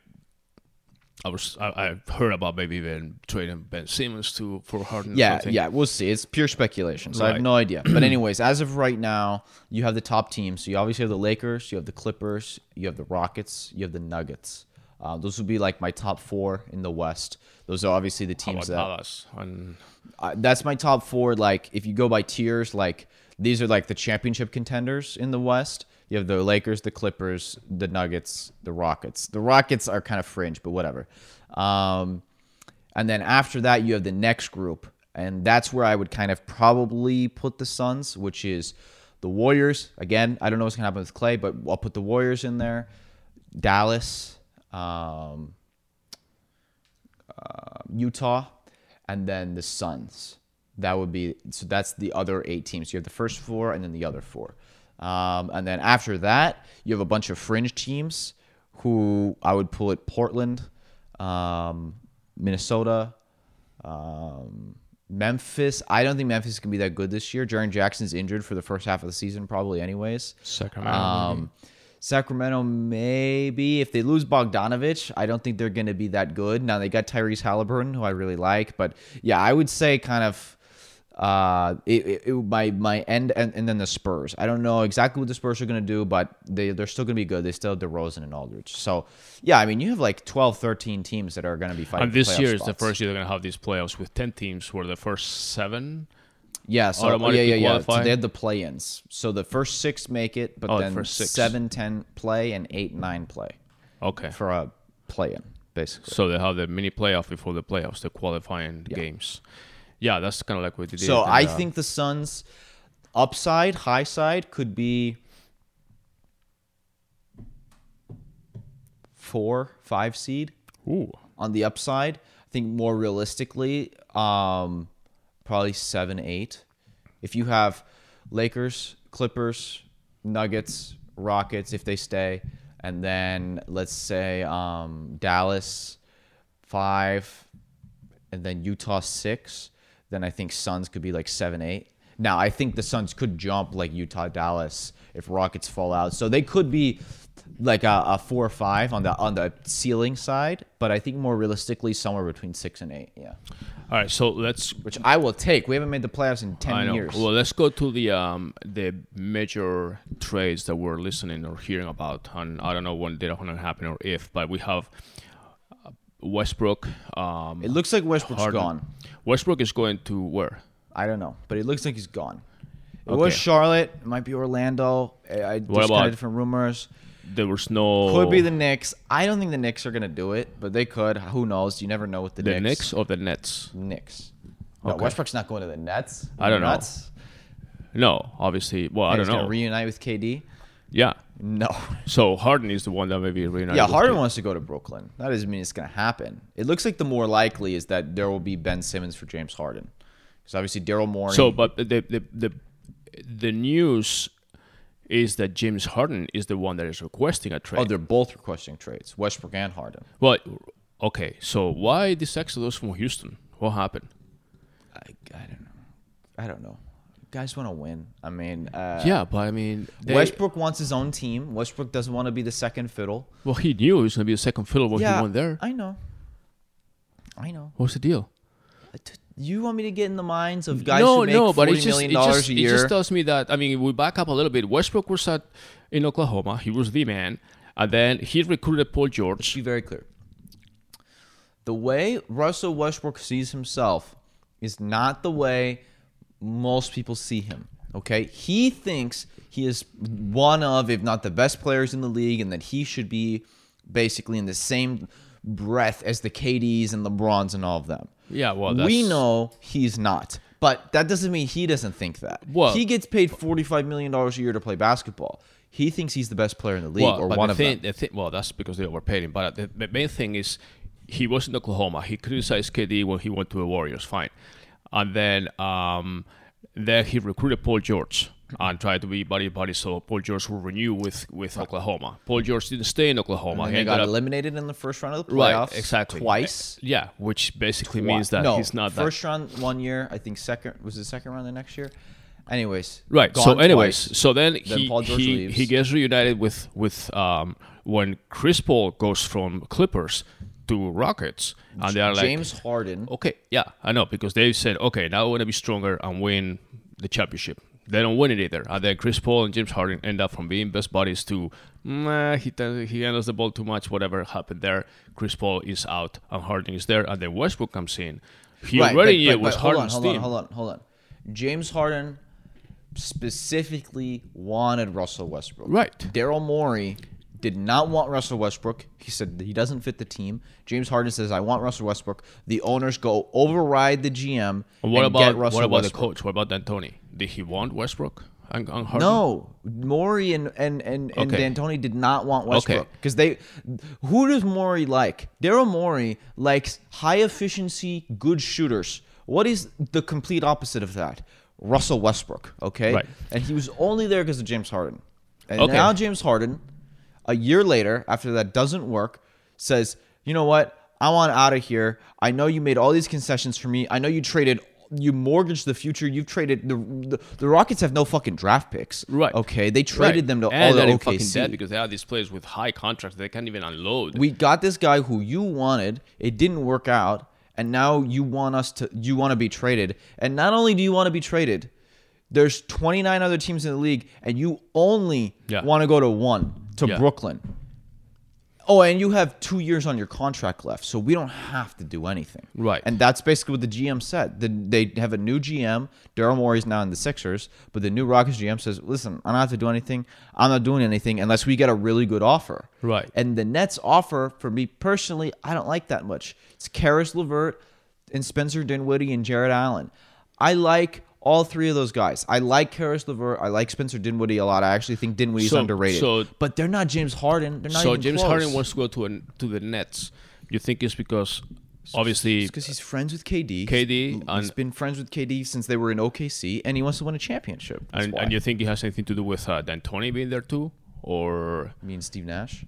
I was, I, I heard about maybe even trading Ben Simmons to for Harden. Yeah, yeah, we'll see. It's pure speculation, so I have no idea. But anyways, as of right now, you have the top teams. So you obviously have the Lakers, you have the Clippers, you have the Rockets, you have the Nuggets. Uh, those would be like my top four in the West. Those are obviously the teams that Dallas and uh, that's my top four. Like, if you go by tiers, like these are like the championship contenders in the West. You have the Lakers, the Clippers, the Nuggets, the Rockets. The Rockets are kind of fringe, but whatever. Um, and then after that, you have the next group, and that's where I would kind of probably put the Suns, which is the Warriors. Again, I don't know what's gonna happen with Klay, but I'll put the Warriors in there. Dallas, um, Utah, and then the Suns. That would be so. That's the other eight teams. You have the first four, and then the other four. Um, and then after that, you have a bunch of fringe teams who I would pull it Portland, um, Minnesota, um, Memphis. I don't think Memphis can be that good this year. Jaren Jackson's injured for the first half of the season, probably anyways. Sacramento. Um, Sacramento, maybe if they lose Bogdanovic, I don't think they're going to be that good. Now they got Tyrese Haliburton, who I really like, but yeah, I would say kind of uh, it, it, it my my end and, and then the Spurs. I don't know exactly what the Spurs are going to do, but they they're still going to be good. They still have DeRozan and Aldridge. So yeah, I mean you have like 12, 13 teams that are going to be fighting. and this year is the first year they're going to have these playoffs with 10 teams where the first seven Yeah, so oh, yeah, yeah, yeah. So they have the play-ins. So the first six make it, but Oh, the then first six. seven, ten play, and eight, nine play okay for a play-in, basically. so they have the mini playoff before the playoffs the qualifying games yeah that's kind of like what they did So I uh, think the Suns' upside, high side, could be four, five seed. ooh On the upside, I think more realistically, um, probably seven, eight. If you have Lakers, Clippers, Nuggets, Rockets, if they stay, and then let's say um, Dallas five, and then Utah six, then I think Suns could be like seven, eight. Now I think the Suns could jump like Utah, Dallas if Rockets fall out, so they could be like a, a four or five on the on the ceiling side, but I think more realistically somewhere between six and eight. Yeah, all right so let's which I will take. We haven't made the playoffs in ten years. Well, let's go to the um the major trades that we're listening or hearing about, and I don't know when they're going to happen or if, but we have Westbrook. Um, it looks like Westbrook's Harden. gone. Westbrook is going to where? I don't know, but it looks like he's gone. It Okay. was Charlotte. It might be Orlando. I, I there's kind about- of different rumors. There was no. Could be the Knicks. I don't think the Knicks are gonna do it, but they could. Who knows? You never know with the, the Knicks. Knicks or the Nets. Knicks. No, Okay. Westbrook's not going to the Nets. I don't know. Nuts? No, obviously. Well, I don't know. reunite with KD. yeah. No. So Harden is the one that maybe reunited. yeah, Harden wants to go to Brooklyn. That doesn't mean it's gonna happen. It looks like the more likely is that there will be Ben Simmons for James Harden. Because obviously Daryl Morey. So, but the the the the news is that James Harden is the one that is requesting a trade. oh, they're both requesting trades, Westbrook and Harden. well, okay. So why this exodus from Houston? What happened? I, I don't know. I don't know. Guys want to win. I mean, uh, yeah, but I mean, they, Westbrook wants his own team. Westbrook doesn't want to be the second fiddle. Well, he knew he was going to be the second fiddle when yeah, he went there. I know. I know. What's the deal? You want me to get in the minds of guys no, who make no, but it's just, million it dollars just, a it just tells me that. I mean, we back up a little bit. Westbrook was at in Oklahoma. He was the man, and then he recruited Paul George. be very clear. The way Russell Westbrook sees himself is not the way most people see him. Okay, he thinks he is one of, if not the best players in the league, and that he should be basically in the same breath as the KDs and LeBrons and all of them. Yeah, well, we know he's not, but that doesn't mean he doesn't think that. Well- he gets paid forty-five million dollars a year to play basketball. He thinks he's the best player in the league, Well, or one the of thing, them. The thing, well, that's because they overpaid him. But uh, the, the main thing is, he was in Oklahoma. He criticized KD when he went to the Warriors. Fine, and then um, then he recruited Paul George and tried to be buddy buddy. So Paul George will renew with with Oklahoma. Paul George didn't stay in Oklahoma. And He got up- eliminated in the first round of the playoffs. right, exactly, Twice. Yeah, which basically means that no, he's not that first round one year. I think second was the second round the next year. Anyways, Right. So, anyways, twice. so then, Then he Paul he, leaves. he gets reunited with with um when Chris Paul goes from Clippers to Rockets, and they are like, James Harden. okay, yeah, I know because they said, okay, now we want to be stronger and win the championship. They don't win it either, and then Chris Paul and James Harden end up from being best buddies to, nah, he he handles the ball too much. Whatever happened there, Chris Paul is out and Harden is there, and then Westbrook comes in. He Right, already but- but- was but hold on, hold team. on, hold on, hold on. James Harden specifically wanted Russell Westbrook. Right. Daryl Morey did not want Russell Westbrook. He said that he doesn't fit the team. James Harden says, "I want Russell Westbrook." The owners go override the GM And what about get Russell what about the coach? What about D'Antoni? Did he want Westbrook Harden? No, Morey and and and, and Okay. D'Antoni did not want Westbrook because they. Who does Morey like? Daryl Morey likes high efficiency, good shooters. What is the complete opposite of that? Russell Westbrook. Okay, Right. and he was only there because of James Harden. And Okay. now James Harden, a year later, after that doesn't work, says, "You know what? I want out of here. I know you made all these concessions for me. I know you traded." You mortgaged the future. You've traded the, the the Rockets have no fucking draft picks. Right. Okay. They traded Right. them to and all the they're fucking OKC. because they have these players with high contracts they can't even unload. we got this guy who you wanted. It didn't work out, and now you want us to. You want to be traded, and not only do you want to be traded, there's 29 other teams in the league, and you only Yeah. want to go to one to Yeah. Brooklyn. Oh, and you have two years on your contract left, so we don't have to do anything. Right. And that's basically what the GM said. The, they have a new GM. Daryl Morey's now in the Sixers, but the new Rockets GM says, listen, I don't have to do anything. I'm not doing anything unless we get a really good offer. Right. And the Nets offer, for me personally, I don't like that much. It's Caris LeVert and Spencer Dinwiddie and Jarrett Allen. I like all three of those guys. I like Caris LeVert. I like Spencer Dinwiddie a lot. I actually think Dinwiddie's So- underrated. so- but they're not James Harden. They're not so James close. Harden wants to go to an, to the Nets. You think it's because obviously because he's friends with KD. KD He's and- been friends with KD since they were in OKC, and he wants to win a championship. And, and you think it has anything to do with uh, D'Antoni being there too, or I mean Steve Nash.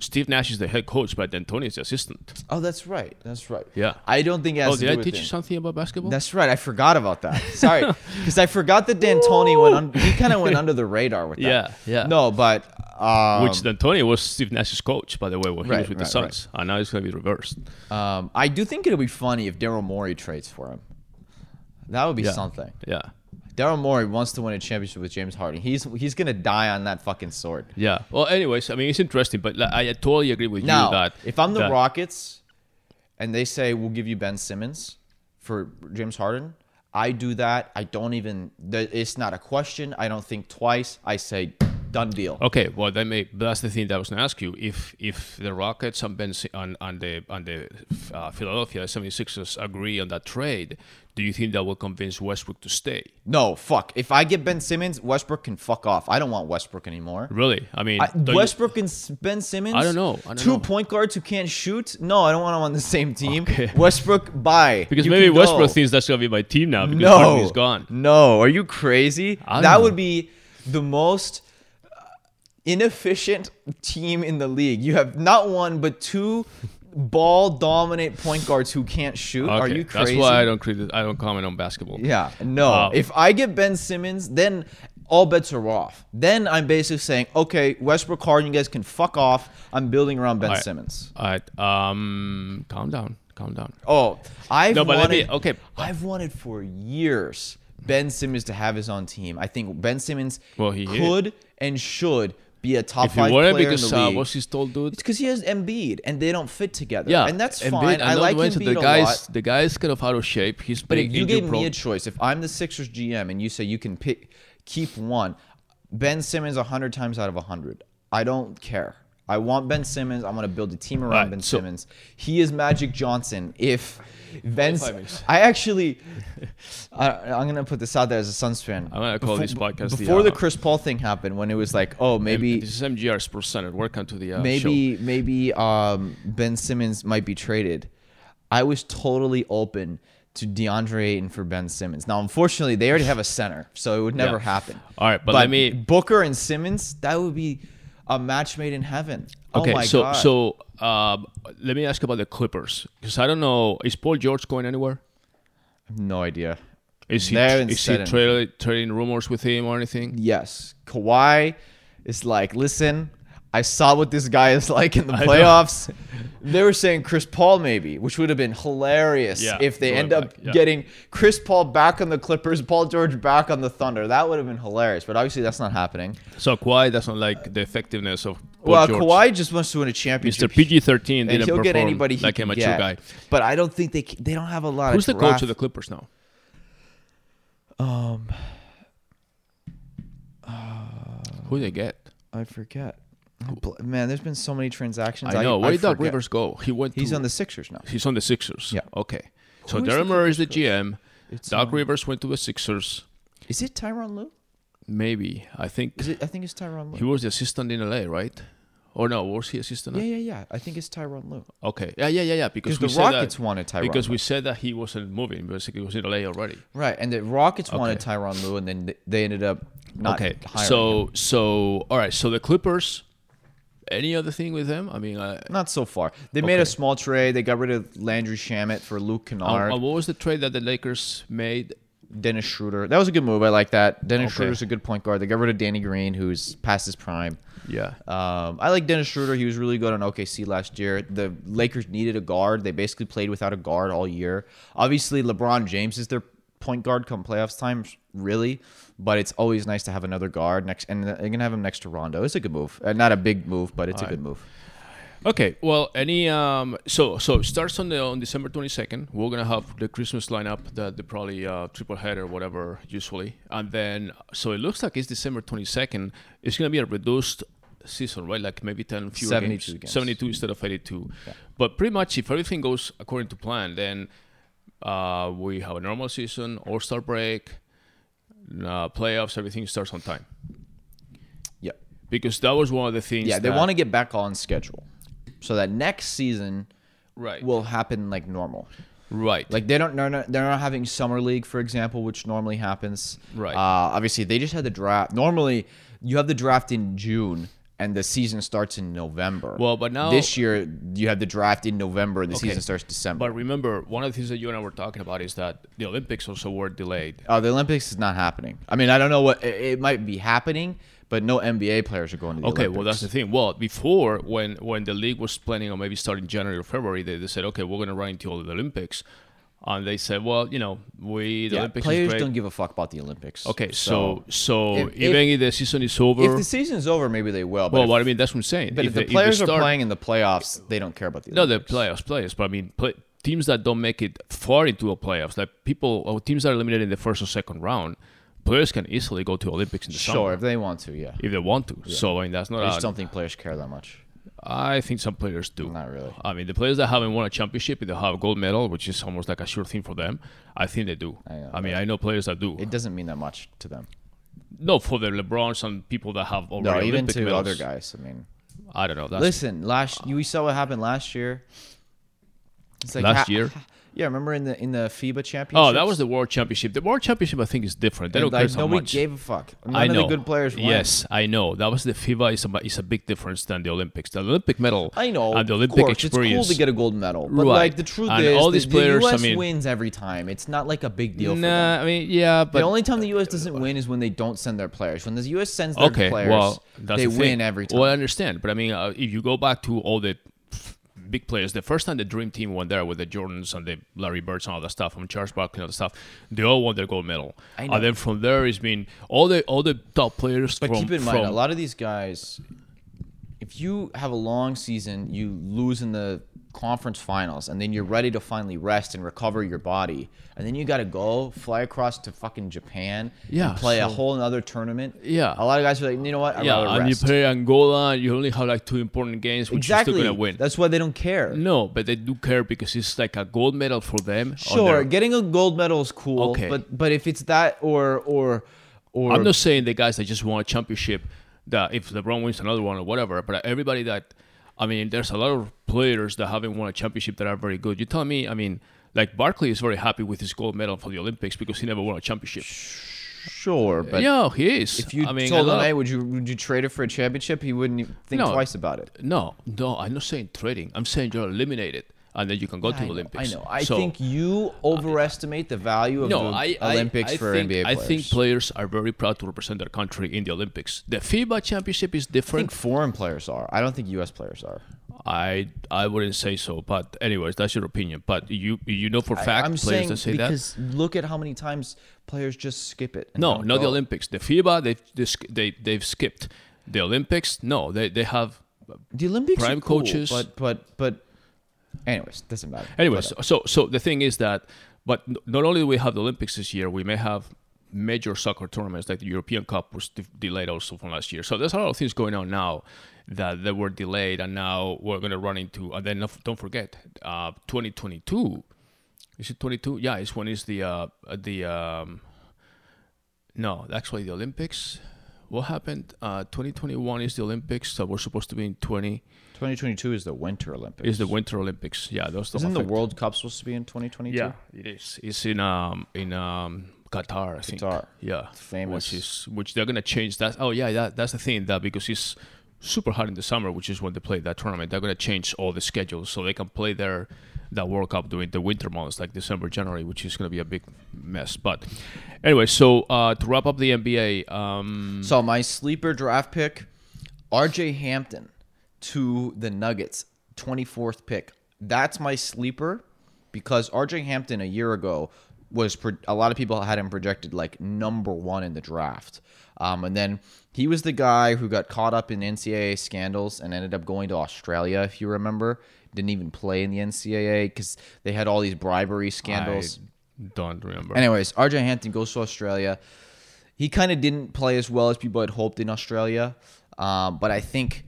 Steve Nash is the head coach, but D'Antoni is the assistant. Oh, that's right. That's right. Yeah. I don't think it has Oh, did I teach him. you something about basketball? That's right. I forgot about that. Sorry, because I forgot that D'Antoni went. Un- he kind of went under the radar with that. Yeah, yeah. No, but um, Which D'Antoni was Steve Nash's coach, by the way, when he Right, was with right, the Suns, and now it's going to be reversed. um, I do think it'll be funny if Daryl Morey trades for him. That would be Yeah. something. Yeah, Daryl Morey wants to win a championship with James Harden. He's he's gonna die on that fucking sword. yeah. Well, anyways, I mean, it's interesting, but like, I, I totally agree with Now, you that if I'm the that- Rockets and they say we'll give you Ben Simmons for James Harden, I do that. I don't even. It's not a question. I don't think twice. I say done deal. Okay, well, that may that's the thing that I was going to ask you. If if the Rockets and Ben and, and the and the uh, Philadelphia 76ers agree on that trade, do you think that will convince Westbrook to stay? No, fuck. If I get Ben Simmons, Westbrook can fuck off. I don't want Westbrook anymore. Really? I mean, I, don't you- Westbrook and Ben Simmons. I don't know. I don't Two know. point guards who can't shoot. No, I don't want them on the same team. Okay. Westbrook, bye. because You maybe can go. Westbrook thinks that's going to be my team now because no, Harden's gone. No, are you crazy? That know. would be the most inefficient team in the league. You have not one but two ball dominant point guards who can't shoot. Are you crazy? That's why I don't I don't comment on basketball. Yeah, no. Um, if I get Ben Simmons, then all bets are off. Then I'm basically saying, okay, Westbrook, Harden, you guys can fuck off. I'm building around Ben All right. Simmons. All right. Um, calm down. Calm down. Oh, I've No, wanted, me- okay. I've wanted for years Ben Simmons to have his own team. I think Ben Simmons Well, he could and should be a top If five player because in the league. what's his tall dude? it's because he has Embiid and they don't fit together. Yeah, and that's Embiid, fine. I know like Embiid the guy's the guy's kind of out of shape. He's But if you gave me a choice, if I'm the Sixers GM and you say you can pick, keep one, Ben Simmons hundred times out of hundred, I don't care. I want Ben Simmons. I want to build a team around Right, Ben so- Simmons. He is Magic Johnson. If Ben, Five. I actually, I, I'm gonna put this out there as a Suns fan. I'm gonna call this podcast before the uh, Chris Paul thing happened, when it was like, oh, maybe this is MGR Sports Center. Welcome to the uh, show. maybe maybe um, Ben Simmons might be traded. I was totally open to DeAndre Ayton for Ben Simmons. Now, unfortunately, they already have a center, so it would never Yeah. happen. All right, but let me- Booker and Simmons. That would be a match made in heaven. Okay, oh my so god. so um, let me ask about the Clippers because I don't know. Is Paul George going anywhere? No idea. Is he is he trading trading rumors with him or anything? Yes, Kawhi is like, listen. I saw what this guy is like in the playoffs. they were saying Chris Paul maybe, which would have been hilarious Yeah, if they going end up yeah. getting Chris Paul back on the Clippers, Paul George back on the Thunder. That would have been hilarious, but obviously that's not happening. So Kawhi doesn't like the effectiveness of Paul well, George. Kawhi just wants to win a championship. Mr. PG-13 didn't he'll perform get anybody he like can a mature get. guy. But I don't think they c- they don't have a lot of. Who's the coach of the Clippers now? Um, Who they get? I forget. Man, there's been so many transactions. I know. Where did Doc forget. Rivers go? He went. He's to, on the Sixers now. He's on the Sixers. Yeah. Okay. So Who is Daryl the is the GM. It's, Doc um, Rivers went to the Sixers. Is it Tyronn Lue? Maybe I think Is it? I think it's Tyronn Lue. he was the assistant in LA, right? Or no? Was he assistant? Yeah, yeah, yeah. I think it's Tyronn Lue. Okay. Yeah, yeah, yeah, yeah. Because the said Rockets that, wanted Tyronn. because Lue. we said that he wasn't moving. Basically, he was in LA already. right, and the Rockets wanted Okay. Tyronn Lue, and then they ended up not okay. hiring So him. so all right. So the Clippers. Any other thing with them? I mean, uh, Not so far. They made a small trade. They got rid of Landry Shamet for Luke Kennard, uh, what was the trade that the Lakers made? Dennis Schroeder. That was a good move. I like that. Dennis Okay. Schroeder's a good point guard. They got rid of Danny Green, who's past his prime. Yeah. Um, I like Dennis Schroeder. He was really good on OKC last year. The Lakers needed a guard. They basically played without a guard all year. Obviously, LeBron James is their point guard come playoffs time, really. But it's always nice to have another guard next, and they're gonna have him next to Rondo. It's a good move. Uh, not a big move, but it's a good move. Okay, well, any um, so so it starts on the on December twenty second. We're gonna have the Christmas lineup, the the probably uh, triple header, whatever, usually, and then so it looks like it's December twenty second. It's gonna be a reduced season, right? Like maybe ten fewer 72 games, games. seventy two instead of eighty two. But pretty much, if everything goes according to plan, then uh, we have a normal season, All Star break, uh, playoffs, everything starts on time. Yeah, Because that was one of the things. yeah. They want to get back on schedule, so that next season right, will happen like normal. right, Like they don't, they're not, they're not having summer league, for example, which normally happens. Right. Uh, obviously, they just had the draft. Normally, you have the draft in June, and the season starts in November. Well, but now- this year you have the draft in November, and the Okay. season starts December. But remember, one of the things that you and I were talking about is that the Olympics also were delayed. uh, the Olympics is not happening. I mean, I don't know what it, it might be happening, but no NBA players are going to the Okay, Olympics. well that's the thing. Well, before when when the league was planning on maybe starting January or February, they, they said, okay, we're going to run until the Olympics, and they said, well, you know, we the Yeah, Olympics players is don't give a fuck about the Olympics. okay, so so, if- even if, the season is over, if the season's over, maybe they will. But well, if, what I mean that's what I'm saying. but if, the players they are playing in the playoffs, they don't care about the Olympics. No, the playoffs, players. But I mean, play, teams that don't make it far into the playoffs, like people, or teams that are eliminated in the first or second round, players can easily go to Olympics in the Sure, summer Sure, if they want to, yeah. if they want to. So I mean, that's not. I just don't think players care that much. I think some players do. Not really. I mean, the players that haven't won a championship, if they have a gold medal, which is almost like a sure thing for them, I think they do. I know, I mean, I know players that do. It doesn't mean that much to them. no, for the LeBrons and people that have already No, even Olympic to medals. other guys. I mean, I don't know. That's listen, last you we saw what happened last year. It's like Last ha- year? Yeah, remember in the in the FIBA championship? Oh, that was the World Championship. The World Championship, I think, is different. They don't like, care so nobody much. gave a fuck. None I know. of the good players won. Yes, I know. That was the FIBA is a, is a big difference than the Olympics. The Olympic medal I know. and the Olympic course, experience. It's cool to get a gold medal, but Right. like the truth And is, all the, players, the I U.S. mean- wins every time. It's not like a big deal for them. Nah, I mean, yeah, but the only time the U.S. doesn't win is when they don't send their players. When the U.S. sends their okay, players, well, they the win every time. Well, I understand, but I mean, uh, if you go back to all the big players, the first time the Dream Team went there with the Jordans and the Larry Birds and all that stuff, and Charles Barkley and all that stuff, they all won their gold medal. I know. And then from there, it's been all the all the top players. But from, keep in mind, a lot of these guys, if you have a long season, you lose in the conference finals, and then you're ready to finally rest and recover your body, and then you got to go fly across to fucking Japan Yeah, and play a whole other tournament. Yeah. a lot of guys are like, you know what? I'd yeah, and you play Angola, you only have like two important games, which exactly. you're still gonna win. That's why they don't care. no, but they do care because it's like a gold medal for them. Sure, their- getting a gold medal is cool. Okay. but but if it's that or or or I'm not saying the guys that just won a championship that if LeBron wins another one or whatever, but everybody that I mean, there's a lot of players that haven't won a championship that are very good. You tell me, I mean, like Barkley is very happy with his gold medal for the Olympics because he never won a championship. sure, but yeah, he is. if you I mean, told him, uh, hey, would you would you trade it for a championship? He wouldn't even think No. twice about it. no, no, I'm not saying trading. I'm saying you're eliminated and then you can go to I the know, Olympics. I know. I So- think you uh, overestimate the value of no, the I, I- Olympics I for think, NBA I think players are very proud to represent their country in the Olympics. The FIBA championship is different. I think foreign players are. I don't think U.S. players are. I I wouldn't say so, but anyways, that's your opinion. But you you know for I- fact I'm players that say that. because look at how many times players just skip it. No, not the. Olympics. The FIBA they they they've skipped. The Olympics, no, they they have. The Olympics Prime cool, coaches. but but but. Anyways, doesn't matter. Anyways, so so the thing is that, but not only do we have the Olympics this year, we may have major soccer tournaments like the European Cup was de- delayed also from last year. So there's a lot of things going on now that they were delayed, and now we're going to run into. And then don't- don't forget, uh, 2022. Is it 22? Yeah, it's when is the uh, the um, no, actually the Olympics. What happened? Uh, 2021 is the Olympics that were supposed to be in 20 2022 is the Winter Olympics. is the Winter Olympics. Yeah, those Isn't the World Cup supposed to be in 2022? Yeah, it is. It's in um in um Qatar, I think. Qatar. Yeah, Famous. Which is which they're gonna change that. Oh yeah, that that's the thing that because it's super hot in the summer, which is when they play that tournament, they're gonna change all the schedules so they can play their that World Cup during the winter months like December, January, which is gonna be a big mess. But anyway, so uh, to wrap up the NBA, um, So my sleeper draft pick, R.J. Hampton to the Nuggets, 24th pick. That's my sleeper because R.J. Hampton a year ago was pro- a lot of people had him projected like number one in the draft. Um, and then he was the guy who got caught up in NCAA scandals and ended up going to Australia, if you remember. Didn't even play in the NCAA because they had all these bribery scandals. I don't remember. Anyways, RJ Hampton goes to Australia. He kind of didn't play as well as people had hoped in Australia. Um, but I think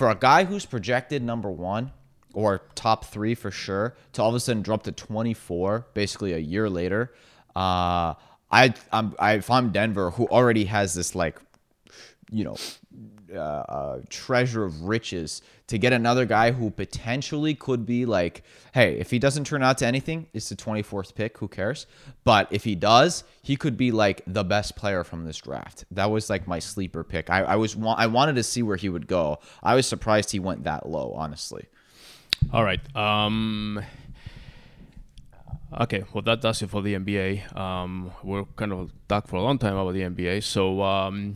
for a guy who's projected number one or top three for sure, to all of a sudden drop to 24 basically a year later, uh, I, I'm, I, if I'm Denver, who already has this like, you know, uh, uh, treasure of riches to get another guy who potentially could be like, hey, if he doesn't turn out to anything, it's the 24th pick. Who cares? But if he does, he could be like the best player from this draft. That was like my sleeper pick. I, I was wa- I wanted to see where he would go. I was surprised he went that low, honestly. All right. Um, okay. Well, that does it for the NBA. Um, we're kind of talked for a long time about the NBA, so um,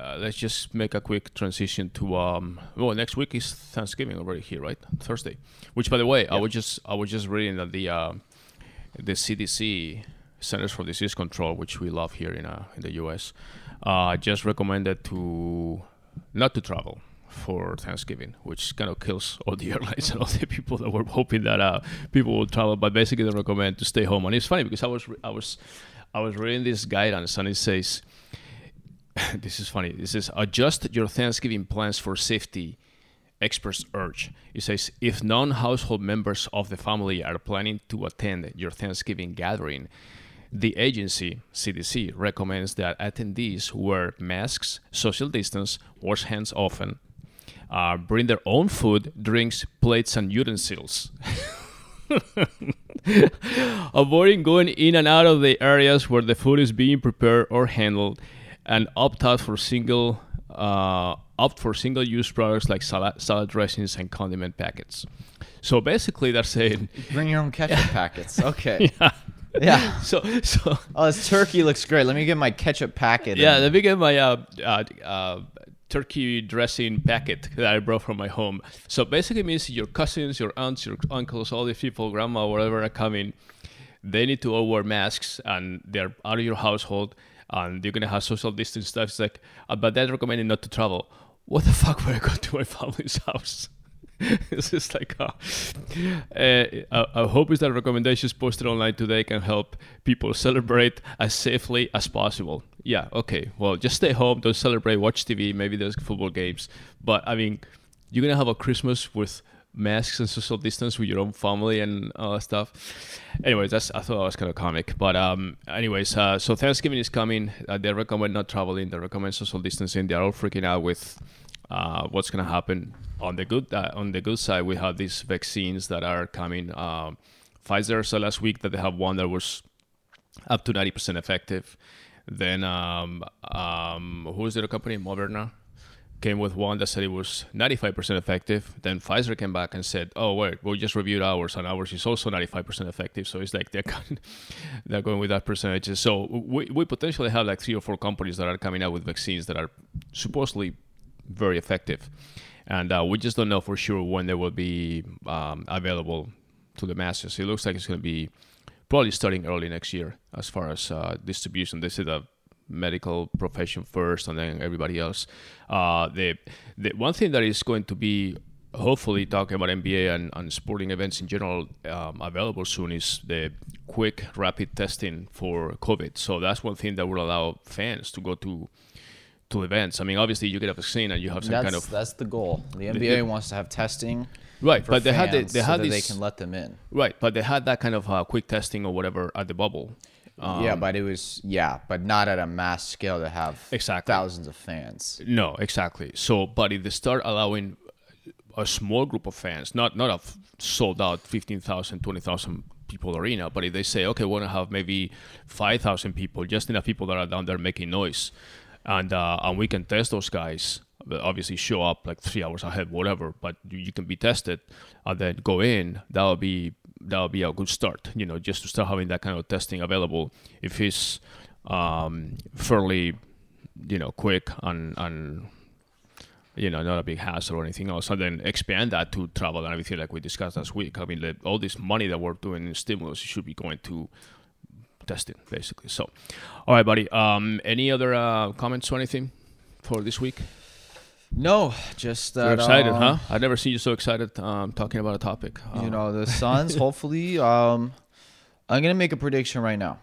uh, let's just make a quick transition to. Um, well, next week is Thanksgiving already here, right? Thursday. Which, by the way, I was just I was just reading that the uh, the CDC Centers for Disease Control, which we love here in uh, in the U.S., uh, just recommended to not to travel for Thanksgiving, which kind of kills all the airlines and all the people that were hoping that uh, people would travel. But basically, they recommend to stay home. And it's funny because I was I was I was reading this guidance and it says, this is funny. This is adjust your Thanksgiving plans for safety. Experts urge. It says, if non household members of the family are planning to attend your Thanksgiving gathering, the agency, CDC, recommends that attendees wear masks, social distance, wash hands often, uh, bring their own food, drinks, plates, and utensils. Avoiding going in and out of the areas where the food is being prepared or handled, and opt out for single uh, opt for single-use products like salad, salad dressings and condiment packets. So basically, they're saying, Bring your own ketchup packets. Okay. Yeah. Yeah. so so Oh, this turkey looks great. Let me get my ketchup packet. yeah, and- let me get my uh, uh, uh, turkey dressing packet that I brought from my home. So basically means your cousins, your aunts, your uncles, all these people, grandma, whatever are coming, they need to all wear masks and they're out of your household and you're gonna have social distance stuff. It's like, uh, but they're recommending not to travel. What the fuck would I go to my family's house? it's just like, uh, uh, I hope is that recommendations posted online today can help people celebrate as safely as possible. Yeah, okay. Well, just stay home, don't celebrate, watch TV, maybe there's football games. But I mean, you're gonna have a Christmas with masks and social distance with your own family and all that stuff. Anyways, that's I thought that was kind of comic. But um, anyways, uh, so Thanksgiving is coming. Uh, they recommend not traveling. They recommend social distancing. They're all freaking out with uh, what's gonna happen. On the good uh, on the good side, we have these vaccines that are coming. Um, Pfizer said last week that they have one that was up to ninety percent effective. Then um, um, who is the other company? Moderna came with one that said it was 95% effective. Then Pfizer came back and said, "Oh wait, we just reviewed ours, and ours is also 95% effective." So it's like they're kind they're going with that percentages. So we, we potentially have like three or four companies that are coming out with vaccines that are supposedly very effective, and uh, we just don't know for sure when they will be um, available to the masses. It looks like it's going to be probably starting early next year as far as uh, distribution. They said the medical profession first, and then everybody else. Uh, the the one thing that is going to be hopefully talking about NBA and, and sporting events in general um, available soon is the quick rapid testing for COVID. So that's one thing that will allow fans to go to to events. I mean, obviously you get a vaccine and you have some that's kind of that's the goal. The NBA the- wants to have testing right, but they had the, they had this they can let them in. right, but they had that kind of uh, quick testing or whatever at the bubble. Um, yeah, but it was yeah, but not at a mass scale to have Exactly. thousands of fans. No, exactly. So, but if they start allowing a small group of fans, not not a f- sold out 15,000, 20,000 people arena, but if they say, okay, we want to have maybe 5,000 people, just enough people that are down there making noise, and uh, and we can test those guys. Obviously, show up like three hours ahead, whatever. But you, you can be tested, and then go in. That would be that would be a good start. You know, just to start having that kind of testing available. If it's um, fairly, you know, quick and and you know, not a big hassle or anything else, and then expand that to travel and everything like we discussed last week. I mean, the, all this money that we're doing in stimulus should be going to testing, basically. So, all right, buddy. Um, any other uh, comments or anything for this week? No, just that. You're excited, um, huh? I've never seen you so excited um, talking about a topic. Uh, You know, the Suns. hopefully, um, I'm gonna make a prediction right now.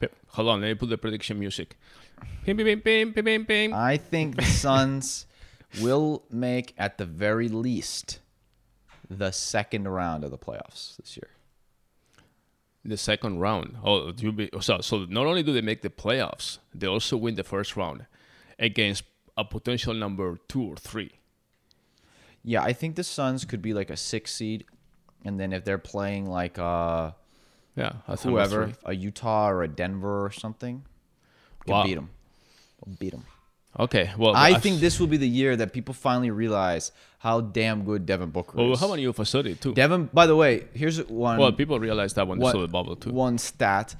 Pip, hold on, let me put the prediction music. Bing, bing, bing, bing, bing, bing. I think the Suns will make at the very least the second round of the playoffs this year. the second round. Oh, you be, so so not only do they make the playoffs, they also win the first round against a potential number two or three. Yeah, I think the Suns could be like a six seed, and then if they're playing like uh Yeah, whoever, a Utah or a Denver or something, can Wow. beat them. We'll beat them. Okay, well, I I've- think this will be the year that people finally realize how damn good Devin Booker Well, is. how many of us studied too? Devin, by the way, here's one. well, people realized that when they saw the bubble too. One stat: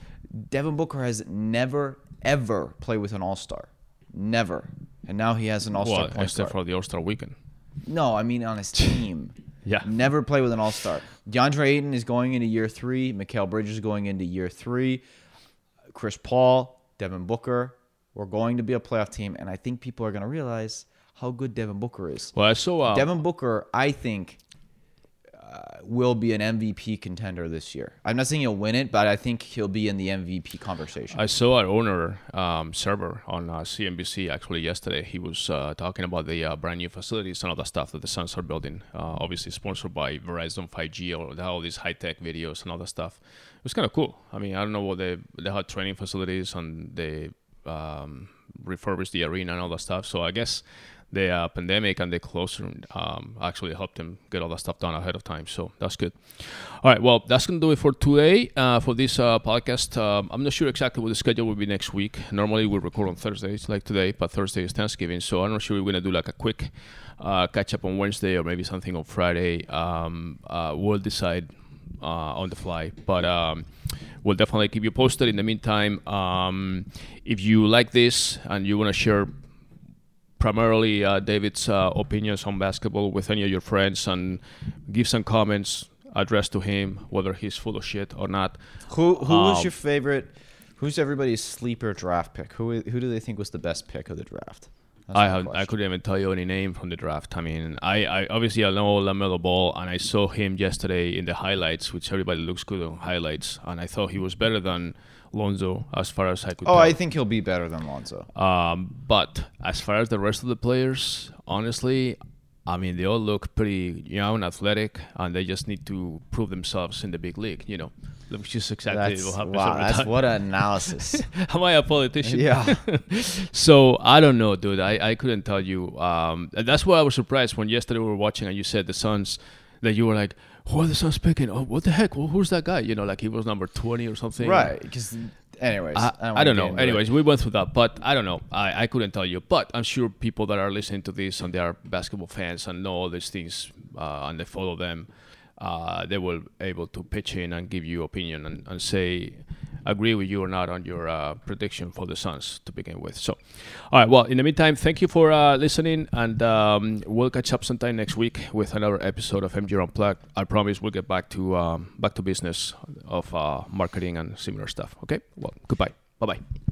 Devin Booker has never ever played with an All Star, never, and now he has an All Star Well, point except guard. for the All Star weekend. No, I mean on his team. Yeah. Never play with an All Star. DeAndre Ayton is going into year three. Mikal Bridges is going into year three. Chris Paul, Devin Booker. We're going to be a playoff team, and I think people are going to realize how good Devin Booker is. Well, I saw. Uh, Devin Booker, I think, will be an MVP contender this year. I'm not saying he'll win it, but I think he'll be in the MVP conversation. I saw our owner um, Sarver on uh, CNBC actually yesterday. He was uh, talking about the uh, brand new facilities and all the stuff that the Suns are building. Uh, obviously sponsored by Verizon 5G or all these high tech videos and all that stuff. It was kind of cool. I mean, I don't know what they they had training facilities and they um, refurbished the arena and all that stuff. So I guess the uh, pandemic and the closure um, actually helped him get all that stuff done ahead of time. So that's good. All right, well, that's going to do it for today uh, for this uh, podcast. Um, I'm not sure exactly what the schedule will be next week. Normally we record on Thursdays like today, but Thursday is Thanksgiving, so I'm not sure we're going to do like a quick uh, catch up on Wednesday or maybe something on Friday. Um, uh, we'll decide uh, on the fly, but. Um, we'll definitely keep you posted. In the meantime, um, if you like this and you want to share primarily uh, David's uh, opinions on basketball with any of your friends and give some comments addressed to him, whether he's full of shit or not. Who who was Um, your favorite? Who's everybody's sleeper draft pick? Who who do they think was the best pick of the draft? That's I have, I couldn't even tell you any name from the draft. I mean, I, I obviously I know LaMelo Ball, and I saw him yesterday in the highlights, which everybody looks good on highlights, and I thought he was better than Lonzo as far as I could. Oh, tell. I think he'll be better than Lonzo. Um, but as far as the rest of the players, honestly, I mean, they all look pretty young, athletic, and they just need to prove themselves in the big league. You know, which is exactly That's, what happens wow, that's time. what an analysis. Am I a politician? Yeah. so I don't know, dude. I, I couldn't tell you. Um, and that's why I was surprised when yesterday we were watching and you said the Suns that you were like, who are the Suns picking? Oh, what the heck? Well, who's that guy? You know, like he was number twenty or something. right. Because, anyways, I, don't I don't know. into it. Anyways, we went through that, but I don't know. I, I couldn't tell you. But I'm sure people that are listening to this and they are basketball fans and know all these things uh, and they follow them, uh, they will able to pitch in and give you opinion and, and say agree with you or not on your uh, prediction for the Suns to begin with. So, all right. Well, in the meantime, thank you for uh, listening, and um, we'll catch up sometime next week with another episode of MG Unplugged. I promise we'll get back to um, back to business of uh, marketing and similar stuff. Okay. Well, goodbye. Bye bye.